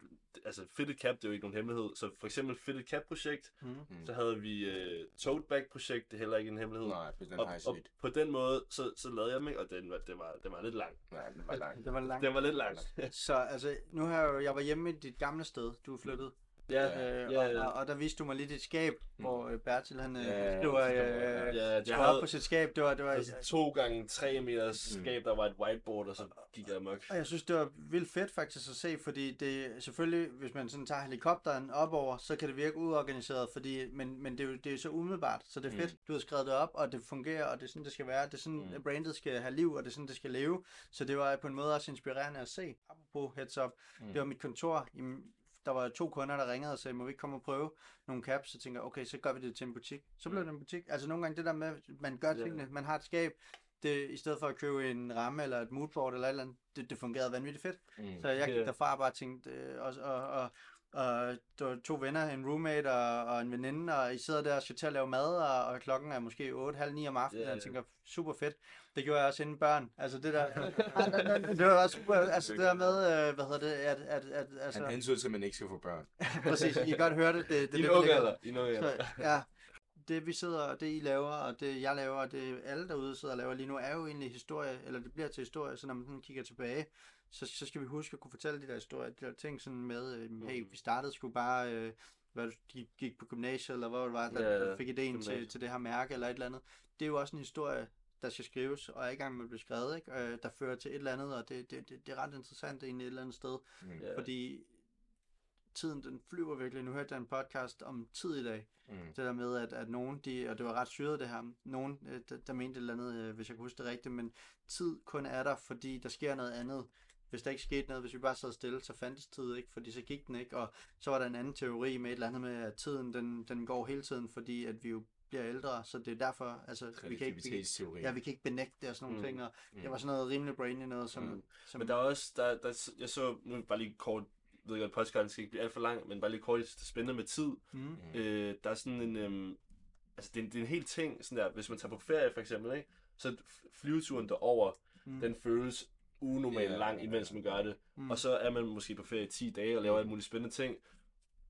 altså Fitted Cap, det er jo ikke nogen hemmelighed, så for eksempel Fitted Cap projekt, Mm. Mm. så havde vi uh, Tote Bag projekt, det er heller ikke en hemmelighed. Nej, den og, har jeg og set. på den måde, så, så lavede jeg dem, ikke? og den var, den, var, den var lidt lang. Nej, den var lang. Det var langt. Den var lidt lang. Så altså, nu har jeg jo, jeg var hjemme i dit gamle sted, du er flyttet. Ja, Øh, ja, og, ja. og, og, der viste du mig lige dit skab, Mm. hvor øh, Bertil han øh, Ja, skriver, ja, øh, ja. skrev op havde på sit skab. Det var, det var, altså, to gange tre meters Mm. skab, der var et whiteboard, og så gik jeg amok. og jeg synes, det var vildt fedt faktisk at se, fordi det selvfølgelig, hvis man sådan tager helikopteren opover, så kan det virke uorganiseret, fordi, men, men det, er jo, det er så umiddelbart, så det er Mm. fedt. Du har skrevet det op, og det fungerer, og det er sådan, det skal være. Det er sådan, Mm. mm. brandet skal have liv, og det er sådan, det skal leve. Så det var på en måde også inspirerende at se. Apropos heads up, Mm. det var mit kontor. Jamen, der var to kunder, der ringede og sagde, må vi ikke komme og prøve nogle caps? Så tænker jeg, okay, så gør vi det til en butik. Så blev det en butik. Altså nogle gange det der med, man gør tingene, man har et skab, det, i stedet for at købe en ramme eller et moodboard eller et eller andet, det, det fungerede vanvittigt fedt. Mm. Så jeg gik derfra og bare tænkte, øh, og, og, og, og to venner, en roommate og, og en veninde, og I sidder der og skal til at lave mad, og, og klokken er måske 8, halv 9 om aftenen, Ja, og jeg tænker, super fedt. Det gjorde jeg også inden børn. Altså det der, det var også super, altså det der med, øh, hvad hedder det, at, at, at altså, Han hensyn til, at man ikke skal få børn. præcis, I kan godt høre det, det, det I ligger- alder. I alder. så, ja, det vi sidder, og det I laver, og det jeg laver, og det alle derude sidder og laver lige nu, er jo egentlig historie, eller det bliver til historie, så når man sådan kigger tilbage, så, så skal vi huske at kunne fortælle de der historier, de der ting sådan med, øh, hey, Mhm. vi startede sgu bare, øh, hvad du de gik på gymnasiet, eller hvor det var, der, Ja, der fik idéen til, gymnasiet. til det her mærke, eller et eller andet. Det er jo også en historie, der skal skrives, og er i gang med at blive skrevet, ikke? Øh, der fører til et eller andet, og det, det, det, det er ret interessant egentlig et eller andet sted. Mm. Fordi tiden, den flyver virkelig. Nu hørte jeg en podcast om tid i dag. Mm. Det der med, at, at nogen, de, og det var ret syret det her, nogen, øh, der, der mente et eller andet, øh, hvis jeg kan huske det rigtigt, men tid kun er der, fordi der sker noget andet. Hvis der ikke skete noget, hvis vi bare sad stille, så fandtes tid ikke, fordi så gik den ikke. Og så var der en anden teori med et eller andet med, at tiden, den, den går hele tiden, fordi at vi jo bliver ældre, så det er derfor, altså, vi kan ikke, vi, ja, vi kan ikke benægte det og sådan nogle Mm. ting, og Mm. det var sådan noget rimelig brainy noget, som, Mm. som Men der er også, der, der, jeg så, nu bare lige kort, jeg ved godt, podcasten skal ikke blive alt for lang, men bare lige kort, det er spændende med tid. mm, Mm. Øh, der er sådan en, øhm, altså det er, en, det er en hel ting, sådan der, hvis man tager på ferie for eksempel, ikke? så flyveturen derover, mm, den føles unormalt Ja, lang, imens man gør det. mm, Og så er man måske på ferie i 10 dage og laver alle mulige spændende ting.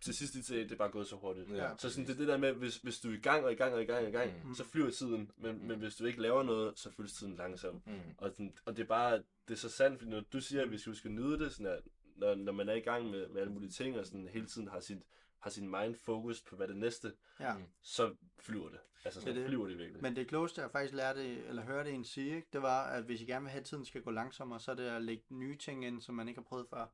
Til sidst i dag, det er bare gået så hurtigt. Ja, så sådan, det er det der med, hvis, hvis du er i gang og i gang og i gang og i gang, Mm. så flyver tiden. Men, Mm. men hvis du ikke laver noget, så føles tiden langsomt. Mm. Og, sådan, og det er bare, det er så sandt, fordi når du siger, at vi skal huske at nyde det, sådan at, når, når man er i gang med, med alle mulige ting, og sådan hele tiden har sit, har sin mind focus på, hvad det næste, ja. så flyver det. Altså, så Det er det. flyver det virkelig. Men det klogeste, jeg faktisk lærte, eller hørte en sige, ikke, det var, at hvis I gerne vil have, at tiden skal gå langsommere, så er det at lægge nye ting ind, som man ikke har prøvet før.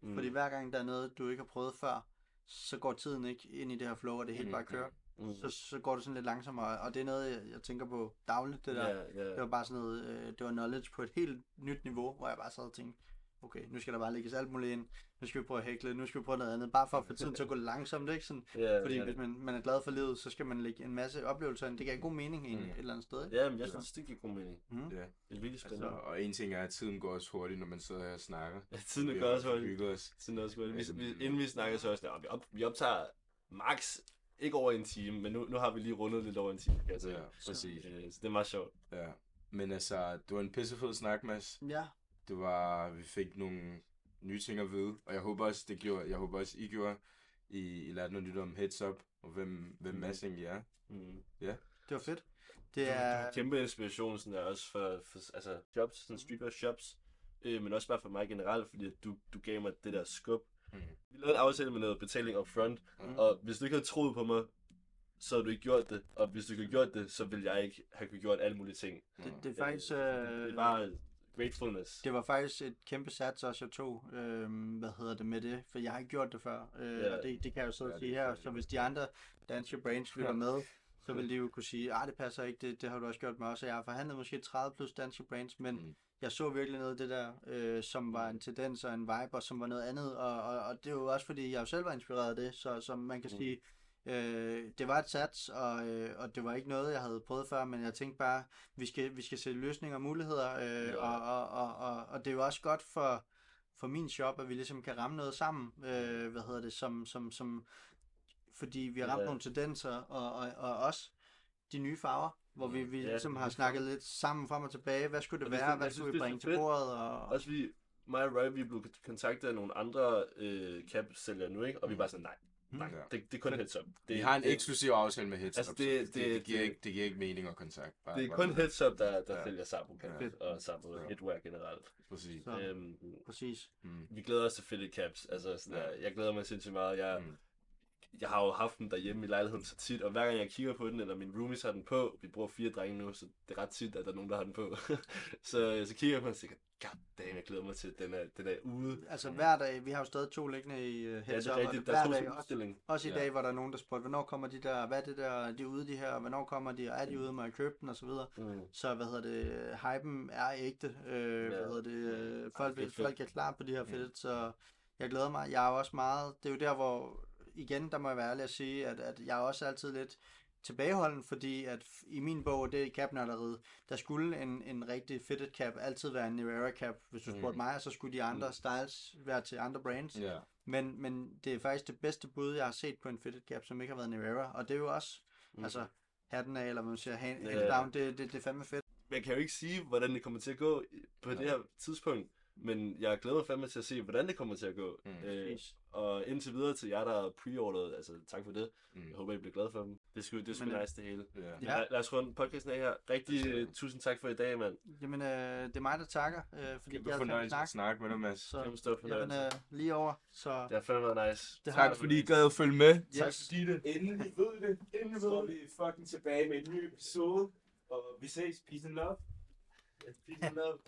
Mm. Fordi hver gang der er noget, du ikke har prøvet før, så går tiden ikke ind i det her flow, og det hele Mm, bare kører. mm. Så, så går det sådan lidt langsommere, og det er noget, jeg, jeg tænker på dagligt, det der. Ja, ja. Det var bare sådan noget, øh, det var knowledge på et helt nyt niveau, hvor jeg bare sad og tænkte, okay, nu skal der bare lægges alt muligt ind, nu skal vi prøve at hækle, nu skal vi prøve noget andet, bare for at få tiden til at gå langsomt, ikke? Sådan, ja, fordi ja. hvis man, man er glad for livet, så skal man lægge en masse oplevelser ind. Det giver god mening egentlig, Mm. et eller andet sted, ikke? Ja, men jeg synes, det giver god mening. Mm. Ja. Det er virkelig Altså, spændende. og en ting er, at tiden går også hurtigt, når man sidder her og snakker. Ja, tiden Vi har også hurtigt. os. Tiden også hurtigt. Altså, Vi, vi, inden vi snakker så også, ja, vi, op, vi optager max ikke over en time, men nu, nu har vi lige rundet lidt over en time, sige. Ja, præcis. Øh, så det er meget sjovt. Ja. Men altså, det var en pissefed snak, Mads. Ja, Det var, vi fik nogle nye ting at vide, og jeg håber også, det gjorde, jeg håber også, I gjorde, I, I lærte noget nyt om Heads Up, og hvem, hvem Mm. Mads egentlig er. Mm. det var fedt. Det Du, du er, har kæmpe inspiration sådan der, også for, for altså, jobs, sådan streetwear shops, øh, men også bare for mig generelt, fordi du, du gav mig det der skub. Mm. Vi lavede en aftale med noget betaling up front, Mm. og hvis du ikke havde troet på mig, så havde du ikke gjort det, og hvis du ikke havde gjort det, så ville jeg ikke have gjort alle mulige ting. det, det er faktisk... Øh, Øh, det er bare gratefulness. Det var faktisk et kæmpe sats også, jeg tog, øh, hvad hedder det med det, for jeg har ikke gjort det før, øh, Ja. og det, det kan jeg jo så Ja, sige er her, så hvis de andre Your Brains lytter med, så vil de jo kunne sige, ah det passer ikke, det, det har du også gjort med os, og jeg har forhandlet måske 30 plus Your Brains, men Mm. jeg så virkelig noget af det der, øh, som var en tendens og en vibe, og som var noget andet, og, og, og det er jo også fordi, jeg jo selv var inspireret af det, så som man kan Mm. sige, Øh, det var et sats, og, øh, og det var ikke noget, jeg havde prøvet før, men jeg tænkte bare, vi skal, vi skal se løsninger og muligheder, øh, Ja. og, og, og, og, og det er jo også godt for, for min shop, at vi ligesom kan ramme noget sammen, øh, hvad hedder det, som, som, som fordi vi har ramt Ja. nogle tendenser, og, og, og også de nye farver, hvor vi, vi Ja, ligesom har snakket lidt sammen frem og tilbage, hvad skulle det det være, hvad skulle vi bringe til bordet, og, Også vi, mig og Roy, vi blevet kontaktet af nogle andre øh, cap-sælgere nu, ikke? Og vi er bare sådan, nej, nej, Ja. det, det er kun heads up. Det, Vi har en det, eksklusiv aftale med Heads Altså, Up, det- så det- det, det, giver det- ikke, det giver ikke mening at kontakt. Bare, det er bare kun heads up, der, der Ja. sælger Sabo Cap, Fedt. og Sabo Ja. Headwear generelt. Præcis. så, Øhm, præcis. Mm. vi glæder os til fitted caps. Altså, sådan Ja. der, jeg glæder mig sindssygt meget. Jeg, Mm. jeg har jo haft den derhjemme i lejligheden så tit, og hver gang jeg kigger på den, eller min roomies har den på, vi bruger fire drenge nu, så det er ret tit, at der er nogen, der har den på. så, så kigger jeg på den og tænker, god damn, jeg glæder mig til, at den er, den er ude. Altså hver dag, vi har jo stadig to liggende i uh, Ja, heads det er rigtigt, der er to dag, også, også i Ja. dag, hvor der er nogen, der spurgte, hvornår kommer de der, hvad er det der, de er ude de her, hvornår kommer de, og er de ude, må jeg købe den, og så videre. Mm. Så hvad hedder det, hypen er ægte, øh, hvad Ja. hedder det, øh, folk, det er folk er klar på de her Mm. fedt, så jeg glæder mig. Jeg er også meget, det er jo der, hvor, igen, der må jeg være ærlig at sige, at, at jeg er også altid lidt tilbageholden, fordi at i min bog, det er capnørderiet, der skulle en, en rigtig fitted cap altid være en Nivea cap. Hvis du Mm. spurgte mig, så skulle de andre styles være til andre brands. Ja. Men, men det er faktisk det bedste bud, jeg har set på en fitted cap, som ikke har været Nivea. Og det er jo også, Mm. mm. altså, hatten af, eller man siger, hand, Ja. hand down, det, det, det er fandme fedt. Man kan jo ikke sige, hvordan det kommer til at gå på Nej. det her tidspunkt, men jeg glæder mig fandme til at se, hvordan det kommer til at gå. Mm. Øh, og indtil videre til jer, der har pre-orderet, altså tak for det. Mm. Jeg håber, I bliver glade for dem. Det er sgu, det er øh, nice det hele. Ja. Ja. Lad, lad os runde podcasten af her. Rigtig Det uh, tusind tak for i dag, mand. Jamen, øh, det er mig, der takker, øh, fordi Kæmpe jeg havde fandme fornøjelse snak. at snakke med dig, Mads. Så, Kæmpe stor jamen, fornøjelse. øh, lige over. Så Det har fandme været nice. det har Tak fordi I gad at følge med. Tak Yes. fordi det. Inden I ved det, inden I ved det, vi fucking tilbage med en ny episode. Og vi ses. Peace and love. Peace and love.